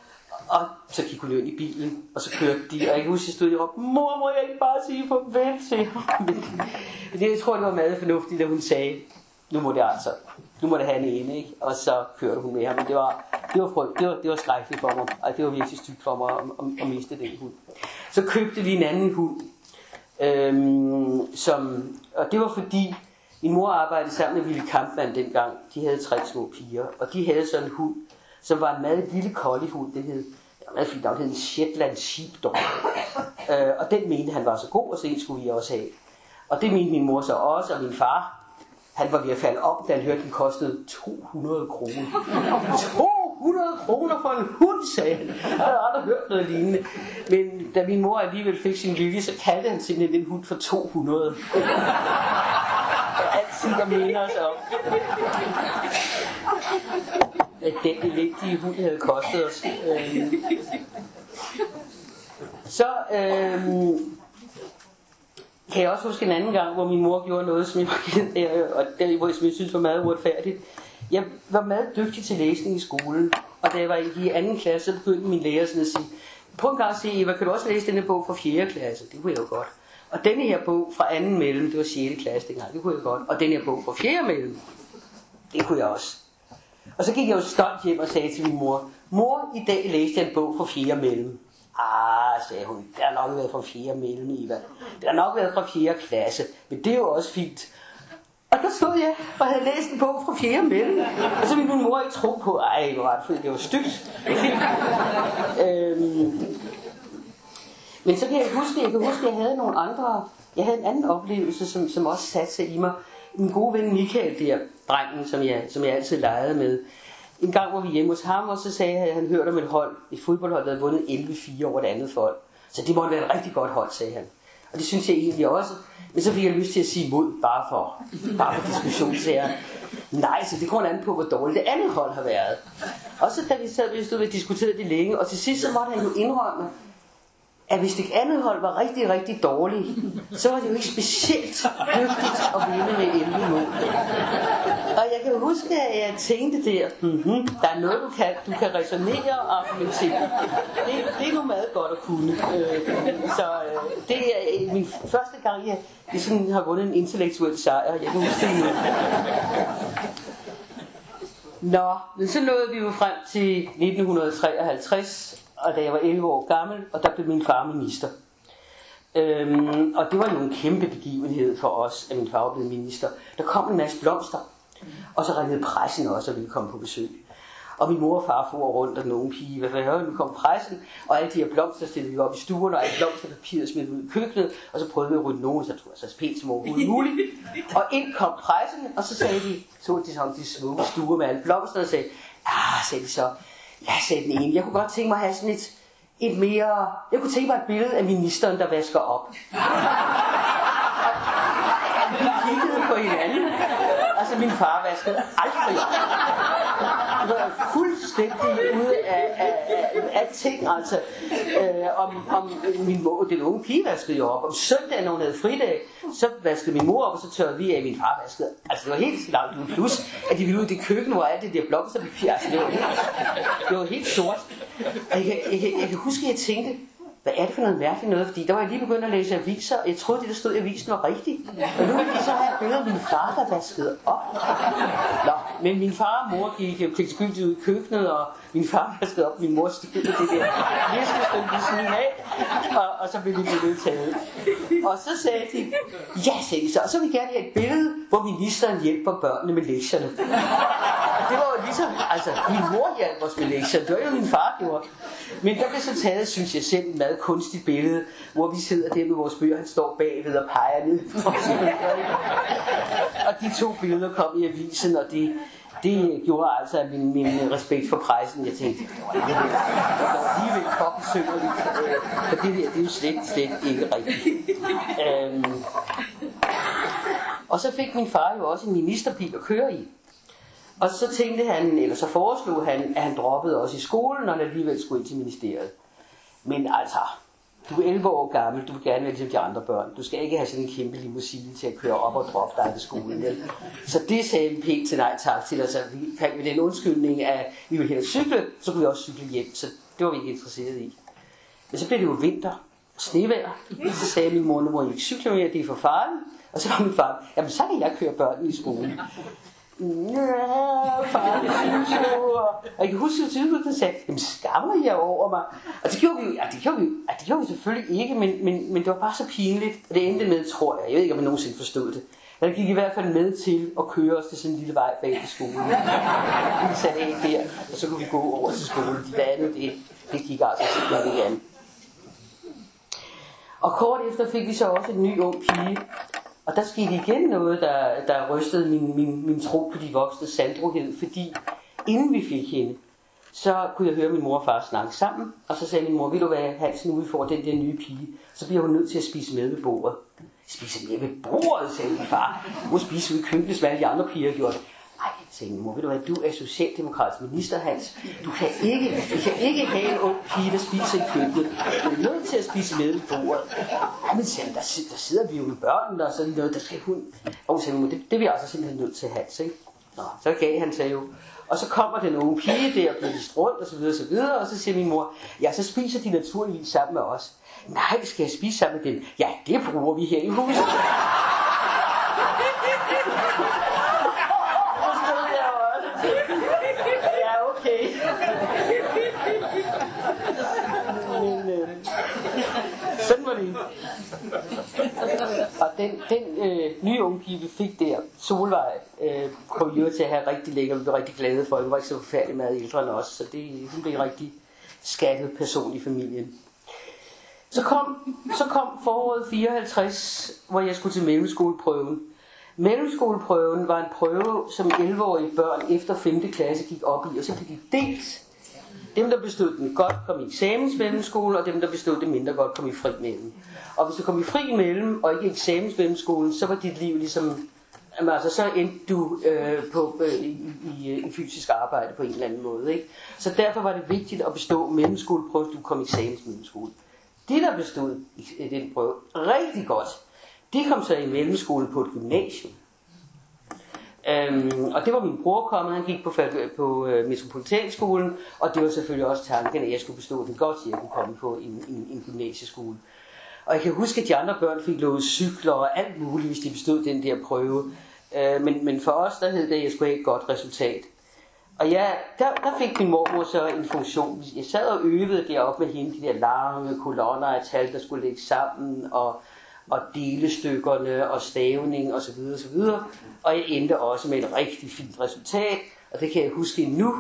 Og så gik hun ind i bilen, og så kørte de. Og jeg kan huske, at jeg stod og mor, må jeg ikke bare sige farvel til ham? Men det, jeg tror, det var meget fornuftigt, da hun sagde, nu må det altså, nu må det have en ene, ikke? Og så kørte hun med ham. Men det var, det var, frygt, det var, det var skrækkeligt for mig. Og det var virkelig stygt for mig at, at, at miste den hund. Så købte vi en anden hund, Øhm, som, og det var fordi, min mor arbejdede sammen med Ville Kampmann dengang. De havde tre små piger, og de havde sådan en hund, som var en meget lille koldihund. Det hed, det var meget fint, den hed en Shetland Sheepdog. Øh, og den mente han var så god, og så en skulle vi også have. Og det mente min mor så også, og min far, han var ved at falde om, da han hørte, at den kostede 200 kroner. 200 kroner for en hund, sagde han. Jeg havde aldrig hørt noget lignende. Men da min mor alligevel fik sin vilje, så kaldte han simpelthen den hund for 200. Altid der mener os om. At den elendige hund havde kostet os. Øh, Så øh, kan jeg også huske en anden gang, hvor min mor gjorde noget, som jeg, og det, hvor jeg, som jeg synes var meget uretfærdigt. Jeg var meget dygtig til læsning i skolen, og da jeg var i anden klasse, så begyndte min lærer sådan at sige, prøv en gang at se, Eva, kan du også læse denne bog fra 4. klasse? Det kunne jeg jo godt. Og denne her bog fra anden mellem, det var 6. klasse dengang, det kunne jeg godt. Og denne her bog fra 4. mellem, det kunne jeg også. Og så gik jeg jo stolt hjem og sagde til min mor, mor, i dag læste jeg en bog fra 4. mellem. Ah, sagde hun, det har nok været fra 4. mellem, Eva. Det har nok været fra 4. klasse, men det er jo også fint. Og der stod jeg og havde læst en bog fra 4. mellem. Og så ville min mor ikke tro på, ej, hvor var det, det var stygt. [LAUGHS] øhm, men så kan jeg huske, jeg kan huske, at jeg havde nogle andre, jeg havde en anden oplevelse, som, som også satte sig i mig. Min gode ven Michael der, drengen, som jeg, som jeg altid legede med. En gang var vi hjemme hos ham, og så sagde han, at han hørte om et hold, et fodboldhold, der havde vundet 11-4 over et andet folk. Så det måtte være et rigtig godt hold, sagde han. Og det synes jeg egentlig også. Men så fik jeg lyst til at sige mod, bare for, bare for diskussion, så jeg, nej, så det kommer an på, hvor dårligt det andet hold har været. Og så da vi sad, vi stod og diskuterede det længe, og til sidst så måtte han jo indrømme, at hvis det andet hold var rigtig, rigtig dårligt, så var det jo ikke specielt dygtigt at vinde med 11 mål. Og jeg kan huske, at jeg tænkte der, mm-hmm, der er noget, du kan, du kan resonere og argumentere. Det, det er nu meget godt at kunne. Øh, så øh, det er øh, min første gang, jeg, jeg sådan har vundet en intellektuel sejr. Jeg kan huske det nu. Nå, men så nåede vi jo frem til 1953, og da jeg var 11 år gammel, og der blev min far minister. Øhm, og det var jo en kæmpe begivenhed for os, at min far blev minister. Der kom en masse blomster, og så ringede pressen også, og ville komme på besøg. Og min mor og far for rundt, og nogen pige, hvad for nu kom pressen, og alle de her blomster stillede vi op i stuen, og alle blomsterpapiret smidt ud i køkkenet, og så prøvede vi at rydde nogen, så jeg tror så pænt som overhovedet muligt. Og ind kom pressen, og så sagde de, så de sådan de smukke stuer med alle blomster, og sagde, ah, sagde de så, Ja, sagde den ene. Jeg kunne godt tænke mig at have sådan et, et mere... Jeg kunne tænke mig et billede af ministeren, der vasker op. [LAUGHS] Vi kiggede på hinanden. Altså, min far vaskede aldrig op været fuldstændig ude af, af, af, af ting, altså. Øh, om, om min mor, den unge pige vaskede jo op. Om søndagen, når hun havde fridag, så vaskede min mor op, og så tørrede vi af, min far vaskede. Altså, det var helt langt ud. Plus, at de ville ud i det køkken, hvor alt det der blomsterpapir, altså, det var helt, det var helt sort. Og jeg, jeg, jeg, jeg kan huske, at jeg tænkte, hvad er det for noget mærkeligt noget? Fordi der var jeg lige begyndt at læse aviser, og jeg troede, det der stod i avisen var rigtigt. Og nu vil de så have et billede af min far, der vaskede op. Nå, men min far og mor gik pligtskyldigt ud i køkkenet, og min far vaskede op, min mor stillede det der læskestykke ved siden af, og, og så blev det billede taget. Og så sagde de, ja, sagde de så, og så vil vi gerne have et billede, hvor ministeren hjælper børnene med lektierne. Og det var jo ligesom, altså, min mor hjalp os med lektierne, det var jo min far gjorde. Men der blev så taget, synes jeg selv, et meget kunstigt billede, hvor vi sidder der med vores bøger, han står bagved og peger ned Og de to billeder kom i avisen, og det, det gjorde altså at min, min respekt for pressen. Jeg tænkte, det var alligevel for besøgerligt, for det der, det er jo slet, slet ikke rigtigt. Øhm, og så fik min far jo også en ministerbil at køre i. Og så tænkte han, eller så foreslog han, at han droppede også i skolen, når han alligevel skulle ind til ministeriet. Men altså, du er 11 år gammel, du vil gerne være ligesom de andre børn. Du skal ikke have sådan en kæmpe limousine til at køre op og droppe dig til skolen. Vel? Så det sagde vi pænt til nej tak til, altså vi fandt med den undskyldning, at vi ville hellere cykle, så kunne vi også cykle hjem, så det var vi ikke interesseret i. Men så blev det jo vinter, snevejr, så sagde min mor, nu må I ikke cykle mere, det er for farligt. Og så var min far, jamen så kan jeg køre børnene i skolen. Ja, far, jeg Og jeg kan huske, at tidspunkt, sagde, jamen skammer jeg over mig? Og det gjorde vi ja, det gjorde vi, ja, det gjorde vi selvfølgelig ikke, men, men, men det var bare så pinligt, og det endte med, tror jeg, jeg ved ikke, om jeg nogensinde forstod det, Han gik i hvert fald med til at køre os til sådan en lille vej bag til skolen. Vi satte af der, og så kunne vi gå over til skolen. Det andet, det, det gik altså simpelthen ikke an. Og kort efter fik vi så også en ny ung pige. Og der skete igen noget, der, der rystede min, min, min tro på de voksne sandrohed, fordi inden vi fik hende, så kunne jeg høre min mor og far snakke sammen, og så sagde min mor, vil du hvad, Hansen, nu vi får den der nye pige, så bliver hun nødt til at spise med ved bordet. Spise med ved bordet, sagde min far. Hun må spise ud i køkkenet, som alle de andre piger har gjort. Nej, sagde min mor, ved du hvad, du er socialdemokratisk minister, Hans. Du kan ikke, du kan ikke have en ung pige, der spiser i køkkenet. Du er nødt til at spise med ved bordet. Ja, men sagde, der, der sidder vi jo med børnene og sådan noget, der skal hun... Og sagde min mor, det, det er vi altså simpelthen nødt til, Hans, ikke? Nå, så gav han sig jo og så kommer den unge pige der og bliver vist rundt og så videre og så videre, og så siger min mor, ja, så spiser de naturligvis sammen med os. Nej, skal jeg spise sammen med dem? Ja, det bruger vi her i huset. Ja, okay. Men, øh, sådan var det. Og den, den øh, nye unge pige, vi fik der, Solvej, øh, kom jo til at have rigtig lækker, vi blev rigtig glade for. Hun var ikke så forfærdelig meget ældre end os, så det, hun blev en rigtig skattet person i familien. Så kom, så kom foråret 54, hvor jeg skulle til mellemskoleprøven. Mellemskoleprøven var en prøve, som 11-årige børn efter 5. klasse gik op i, og så fik de dels dem, der bestod den godt, kom i eksamensmellemskole, og dem, der bestod det mindre godt, kom i fri mellem. Og hvis du kom i fri mellem, og ikke i eksamensmellemskolen, så var dit liv ligesom... Jamen, altså, så endte du øh, på, øh, i, i, i fysisk arbejde på en eller anden måde. Ikke? Så derfor var det vigtigt at bestå mellemskoleprøve, hvis du kom i eksamensmellemskole. De, der bestod i den prøve rigtig godt, de kom så i mellemskole på et gymnasium. Øhm, og det var min bror kommet, han gik på, på uh, Metropolitanskolen, og det var selvfølgelig også tanken, at jeg skulle bestå den godt, så jeg kunne komme på en, en, en gymnasieskole. Og jeg kan huske, at de andre børn fik lovet cykler og alt muligt, hvis de bestod den der prøve. Øh, men, men for os, der hed det, at jeg skulle have et godt resultat. Og ja, der, der fik min mormor så en funktion. Jeg sad og øvede deroppe med hende, de der lange kolonner af tal, der skulle lægge sammen, og og delestykkerne og stavning osv. videre. Og jeg endte også med et rigtig fint resultat, og det kan jeg huske endnu.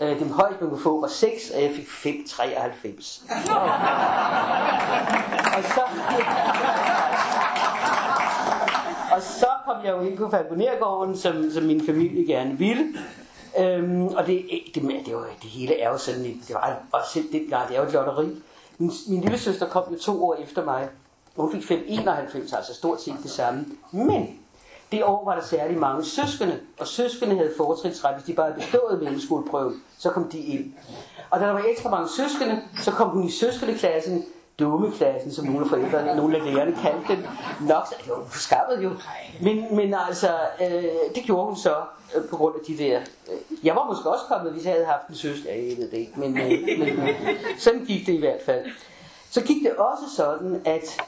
Øh, den højeste man kunne få var 6, og jeg fik 5,93. og så... og så kom jeg jo ind på Falconergården, som, som min familie gerne ville. Øhm, og det, det, det, det, var, det hele er jo sådan, det var også selv dengang, det er jo et lotteri. Min, min lille søster kom jo to år efter mig, hun fik 591, altså stort set det samme. Men det år var der særlig mange søskende, og søskende havde fortrinsret, hvis de bare havde bestået mellemskoleprøven, så kom de ind. Og da der var ekstra mange søskende, så kom hun i søskendeklassen, dummeklassen, som nogle af forældrene, nogle af lærerne kaldte den. Nok, det var forskammet jo. Men, men altså, øh, det gjorde hun så øh, på grund af de der... Øh, jeg var måske også kommet, hvis jeg havde haft en søster, jeg ved det ikke, men, øh, men øh, sådan gik det i hvert fald. Så gik det også sådan, at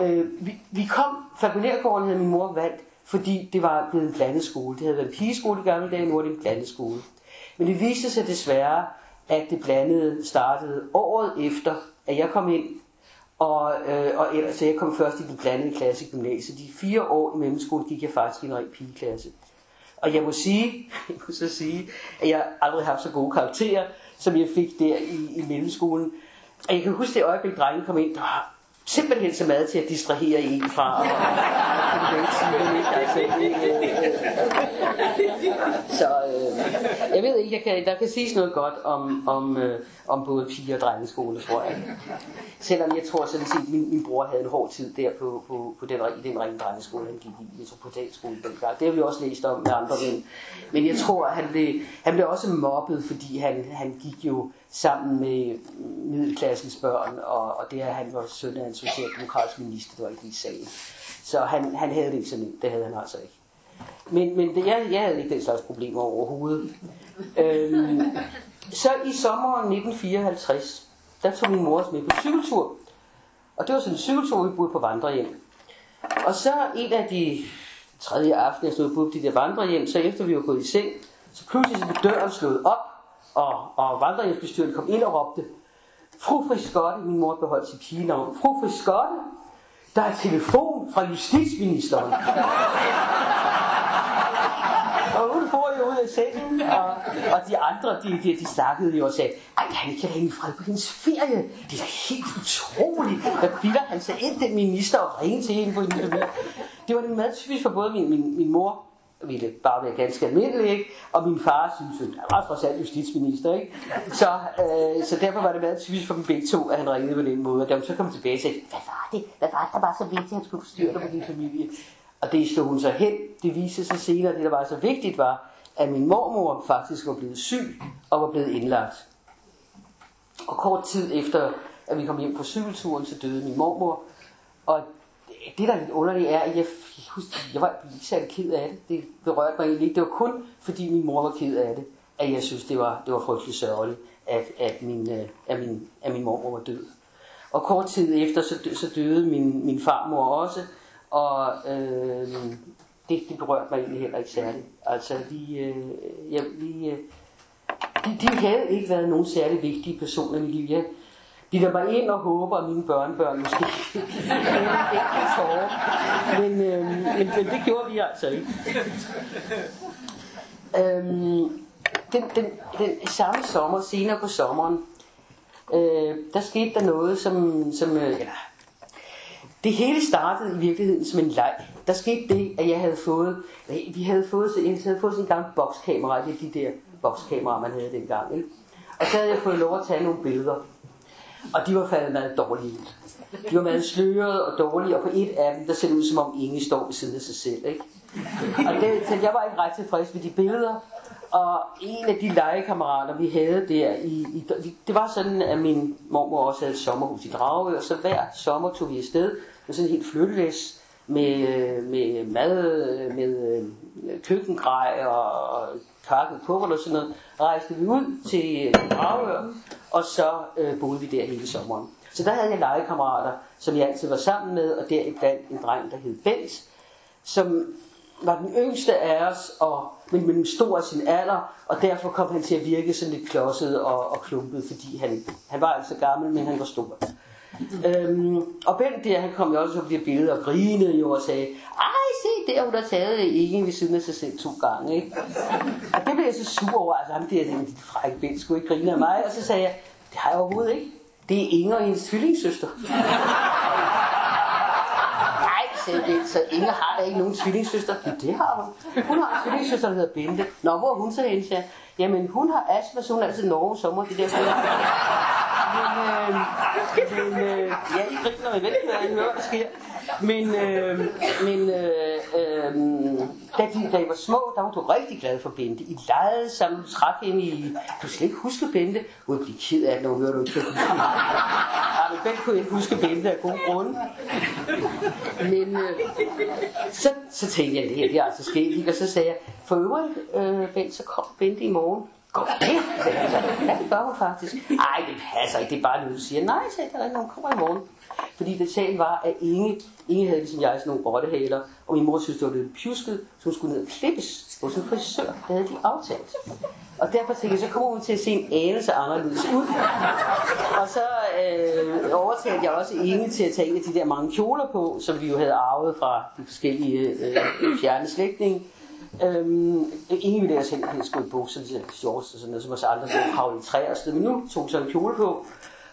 øh, vi, vi kom, Falconergården havde min mor valgt, fordi det var blevet en blandet skole. Det havde været en pigeskole i gamle dage, nu er det en blandet skole. Men det viste sig desværre, at det blandede startede året efter, at jeg kom ind, og, øh, og ellers, så jeg kom først i den blandede klasse i gymnasiet. De fire år i mellemskolen gik jeg faktisk i en ren pigeklasse. Og jeg må sige, [LAUGHS] jeg må så sige, at jeg aldrig har haft så gode karakterer, som jeg fik der i, i mellemskolen. Og jeg kan huske det øjeblik, drengen kom ind, der var simpelthen så meget til at distrahere en fra så øh, jeg ved ikke, jeg kan, der kan siges noget godt om, om, øh, om både piger og drengeskole, tror jeg. Selvom jeg tror sådan set, min, min bror havde en hård tid der på, på, på den, i den rene drengeskole, han gik i metropolitanskole dengang. Det har vi også læst om med andre, men, men jeg tror, han blev, han blev også mobbet, fordi han, han gik jo sammen med middelklassens børn, og, og det er, han var søn af en socialdemokratisk minister, det var ikke lige sagen. Så han, han havde det ikke sådan det havde han altså ikke. Men, men det, jeg, jeg havde ikke den slags problemer overhovedet. Øhm, så i sommeren 1954, der tog min mor os med på cykeltur. Og det var sådan en cykeltur, vi boede på vandrehjem. Og så en af de tredje aften, jeg stod på de der vandrehjem, så efter vi var gået i seng, så pludselig så blev døren slået op, og, og vandrehjælpsbestyrelsen kom ind og råbte, Fru Friskotte, min mor beholdt sit pigenavn, Fru Friskotte, der er telefon fra justitsministeren. [LAUGHS] og hun får jo ud af sengen, og, og de andre, de, de, de snakkede jo og sagde, ej, han kan da hænge fred på hendes ferie. Det er da helt utroligt, at bilder han sig ind, den minister, og ringe til hende på en Det var en meget typisk for både min, min, min mor ville bare være ganske almindelig, ikke? og min far synes, at han var trods alt justitsminister. Ikke? Så, øh, så derfor var det meget typisk for dem begge to, at han ringede på den måde. Og da hun så kom tilbage og sagde, hvad var det? Hvad var det, der var så vigtigt, at han skulle styre dig på din familie? Og det stod hun så hen. Det viste sig senere, det der var så vigtigt var, at min mormor faktisk var blevet syg og var blevet indlagt. Og kort tid efter, at vi kom hjem på cykelturen, så døde min mormor. Og det, der er lidt underligt, er, at jeg, husker, jeg var ikke særlig ked af det. Det berørte mig egentlig ikke. Det var kun, fordi min mor var ked af det, at jeg synes, det var, det var frygtelig sørgeligt, at, at, min, øh, at, min, at min mormor var død. Og kort tid efter, så, så døde min, min farmor også, og øh, det, det berørte mig egentlig heller ikke særligt. Altså, vi, øh, ja, vi, øh, de, de havde ikke været nogen særlig vigtige personer i mit liv. Jeg bilder mig ind og håber, at mine børnebørn måske. Men, øh, men, men det gjorde vi altså ikke. Øhm, den, den, den samme sommer, senere på sommeren, øh, der skete der noget, som, som øh, ja, det hele startede i virkeligheden som en leg. Der skete det, at jeg havde fået, vi havde fået, jeg havde fået sådan en gang bokskamera, det er de der bokskameraer, man havde dengang. Ikke? Og så havde jeg fået lov at tage nogle billeder. Og de var faldet meget dårlige ud. De var meget slørede og dårlige, og på et af dem, der ser det ud som om ingen står ved siden af sig selv. Ikke? Og det, så jeg var ikke ret tilfreds med de billeder, og en af de legekammerater, vi havde der, i, i, det var sådan, at min mormor også havde et sommerhus i Dragø, og så hver sommer tog vi afsted med sådan en helt flyttelæs med, med mad, med øh, køkkengrej og pakket på og sådan noget, rejste vi ud øh, til Dragør, og så øh, boede vi der hele sommeren. Så der havde jeg legekammerater, som jeg altid var sammen med, og deriblandt en dreng, der hed Bent, som var den yngste af os, og, men, men stor af sin alder, og derfor kom han til at virke sådan lidt klodset og, og klumpet, fordi han, han var altså gammel, men han var stor. Øhm, og Bent der, han kom jo også op de billeder og grinede jo og sagde, ej se der, hun har taget ikke ved siden af sig selv to gange. Ikke? Og det blev jeg så sur over, altså ham der, den frække Bent skulle ikke grine af mig, og så sagde jeg, det har jeg overhovedet ikke. Det er Inger, hendes tvillingssøster. Nej, sagde Bent, så Inger har da ikke nogen tvillingssøster. Ja, det har hun. Hun har en tvillingssøster, der hedder Bente. Nå, hvor er hun så henne, sagde Jamen, hun har astma, så hun er altid Norge sommer, det der. Men, øh, men øh, ja, I griner med velfærd, jeg hører, hvad der sker. Men, øh, men øh, øh, da, de, da I var små, der var du rigtig glad for Bente. I legede sammen, trak ind i... Du skal ikke huske Bente. Hun ville blive ked af det, når hun hører, du ikke kan huske Ja, men Bente kunne ikke huske Bente af gode grunde. Men øh, så, så tænkte jeg, det her det er altså sket. Og så sagde jeg, for øvrigt, øh, Bente, så kom Bente i morgen. Går det? Ja, det gør hun faktisk. Ej, det passer ikke. Det er bare noget, du siger. Nej, sagde jeg, hun kommer i morgen. Fordi det sagen var, at Inge, Inge havde ligesom jeg sådan nogle rottehaler, og min mor synes, det var lidt pjusket, så hun skulle ned og klippes hos en frisør. Det havde de aftalt. Og derfor tænkte jeg, så kommer hun til at se en anelse anderledes ud. Og så øh, overtalte jeg også Inge til at tage en af de der mange kjoler på, som vi jo havde arvet fra de forskellige øh, øh fjerne slægtninge. Øhm, ingen ville ellers helst gå i bukser, de shorts og sådan noget, som os andre så havle i træer og sådan Men nu tog hun så en kjole på,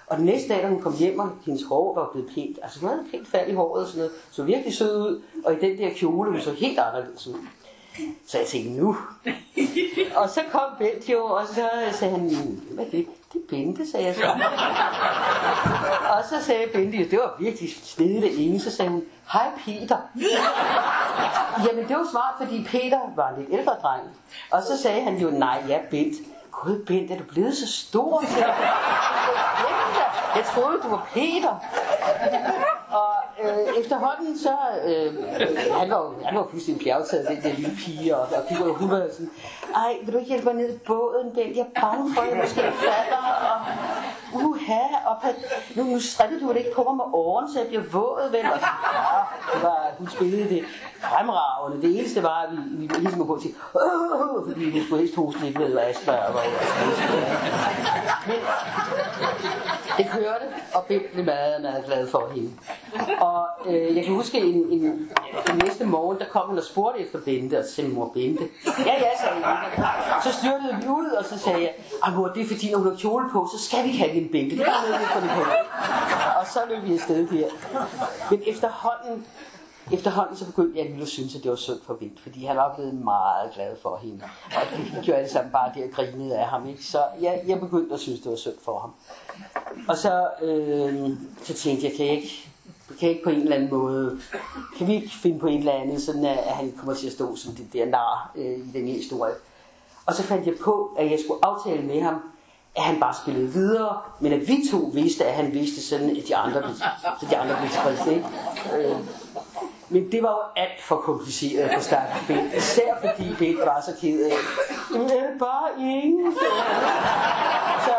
og den næste dag, da hun kom hjem, og hendes hår var blevet pænt, altså hun havde pænt fald i håret og sådan noget, så virkelig sød ud, og i den der kjole, hun så helt anderledes ud. Så jeg tænkte, nu. [LAUGHS] og så kom Bent jo, og så sagde han, hvad er det? Det er Bente, sagde jeg så. [LAUGHS] og så sagde Bente, det var virkelig snedigt af ingen, så sagde hun, hej Peter. Jamen det var smart, fordi Peter var en lidt ældre dreng. Og så sagde han jo, nej, ja Bent. Gud Bent, er du blevet så stor? Jeg troede, du var Peter. Og øh, efterhånden så, øh, han var han var fuldstændig bjergtaget, den der lille pige, og, og de var, hun var sådan, ej, vil du ikke hjælpe mig ned i båden, Bent? Jeg er bange for, at jeg måske fatter, og uha, nu, nu strikker du det ikke på mig med åren, så jeg bliver våd, vel? Og, ja, det var, hun spillede det fremragende. Det eneste var, at vi, vi ligesom kunne gå til, øh, fordi vi skulle helst hoste lidt med astma. Og, og, men, det kørte, og blev meget, meget glad for hende. Og øh, jeg kan huske, en, en, en næste morgen, der kom hun og spurgte efter Bente, og så sagde mor, Bente? Ja, ja, sagde jeg. Så styrtede vi ud, og så sagde jeg, at mor, det er fordi, når hun har kjole på, så skal vi have en Bente. Det er noget, vi på. Og så løb vi afsted der. Men efterhånden, Efterhånden så begyndte jeg at synes, at det var synd for Vint, fordi han var blevet meget glad for hende. Og vi jo alle sammen bare der og grinede af ham. Ikke? Så jeg, jeg begyndte at synes, det var synd for ham. Og så, øh, så tænkte jeg, kan jeg ikke, kan jeg ikke på en eller anden måde, kan vi ikke finde på en eller anden, sådan at, han kommer til at stå som det der nar øh, i den her historie. Og så fandt jeg på, at jeg skulle aftale med ham, at han bare spillede videre, men at vi to vidste, at han vidste sådan, at de andre så de andre blev tilfredse. Ikke? Øh, men det var jo alt for kompliceret for stakkels Bent, Især fordi Bent var så ked af. Men bare ingen? Så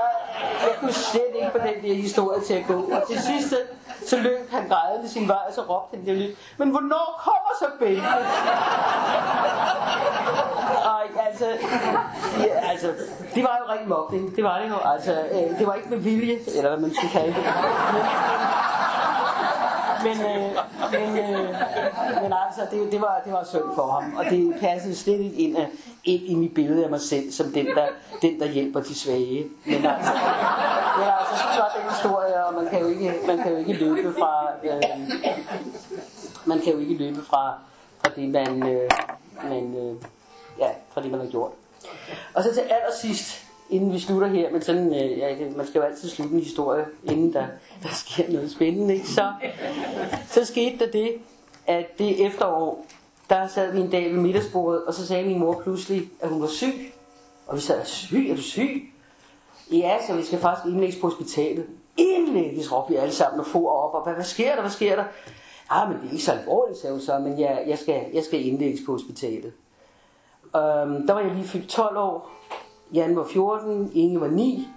jeg kunne slet ikke få den der historie til at gå. Og til sidst, så løb han grædende sin vej, og så råbte han det Men hvornår kommer så Ben? Og altså, ja, altså, det var jo rigtig mobning. Det var det jo. Altså, øh, det var ikke med vilje, eller hvad man skal kalde det. Men, men, øh, men, øh, men altså, det, det, var, det var synd for ham, og det passede slet ikke ind, af, ind i mit billede af mig selv, som den, der, den, der hjælper de svage. Men altså, men altså så var den historie, og man kan jo ikke, man kan jo ikke løbe fra, øh, man kan jo ikke løbe fra, fra det, man, øh, man, øh, ja, fra det, man har gjort. Og så til allersidst, inden vi slutter her, men sådan, øh, ja, man skal jo altid slutte en historie, inden der, der sker noget spændende, ikke? Så, så skete der det, at det efterår, der sad vi en dag ved middagsbordet, og så sagde min mor pludselig, at hun var syg. Og vi sad, syg? Er du syg? Ja, så vi skal faktisk indlægges på hospitalet. Indlægges, råbte vi alle sammen og for op, og hvad, hvad sker der, hvad sker der? Ah, men det er ikke så alvorligt, sagde hun så, men jeg, jeg, skal, jeg skal indlægges på hospitalet. Um, der var jeg lige fyldt 12 år, Jan var 14, Inge var 9,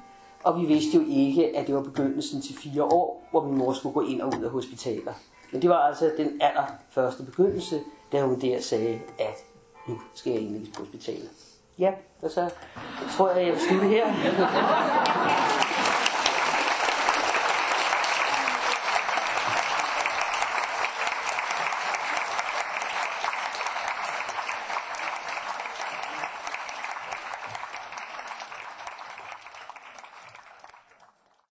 og vi vidste jo ikke, at det var begyndelsen til fire år, hvor min mor skulle gå ind og ud af hospitaler. Men det var altså den allerførste begyndelse, da hun der sagde, at nu skal jeg indlægges på hospitalet. Ja, og så tror jeg, jeg vil slutte her. [LAUGHS]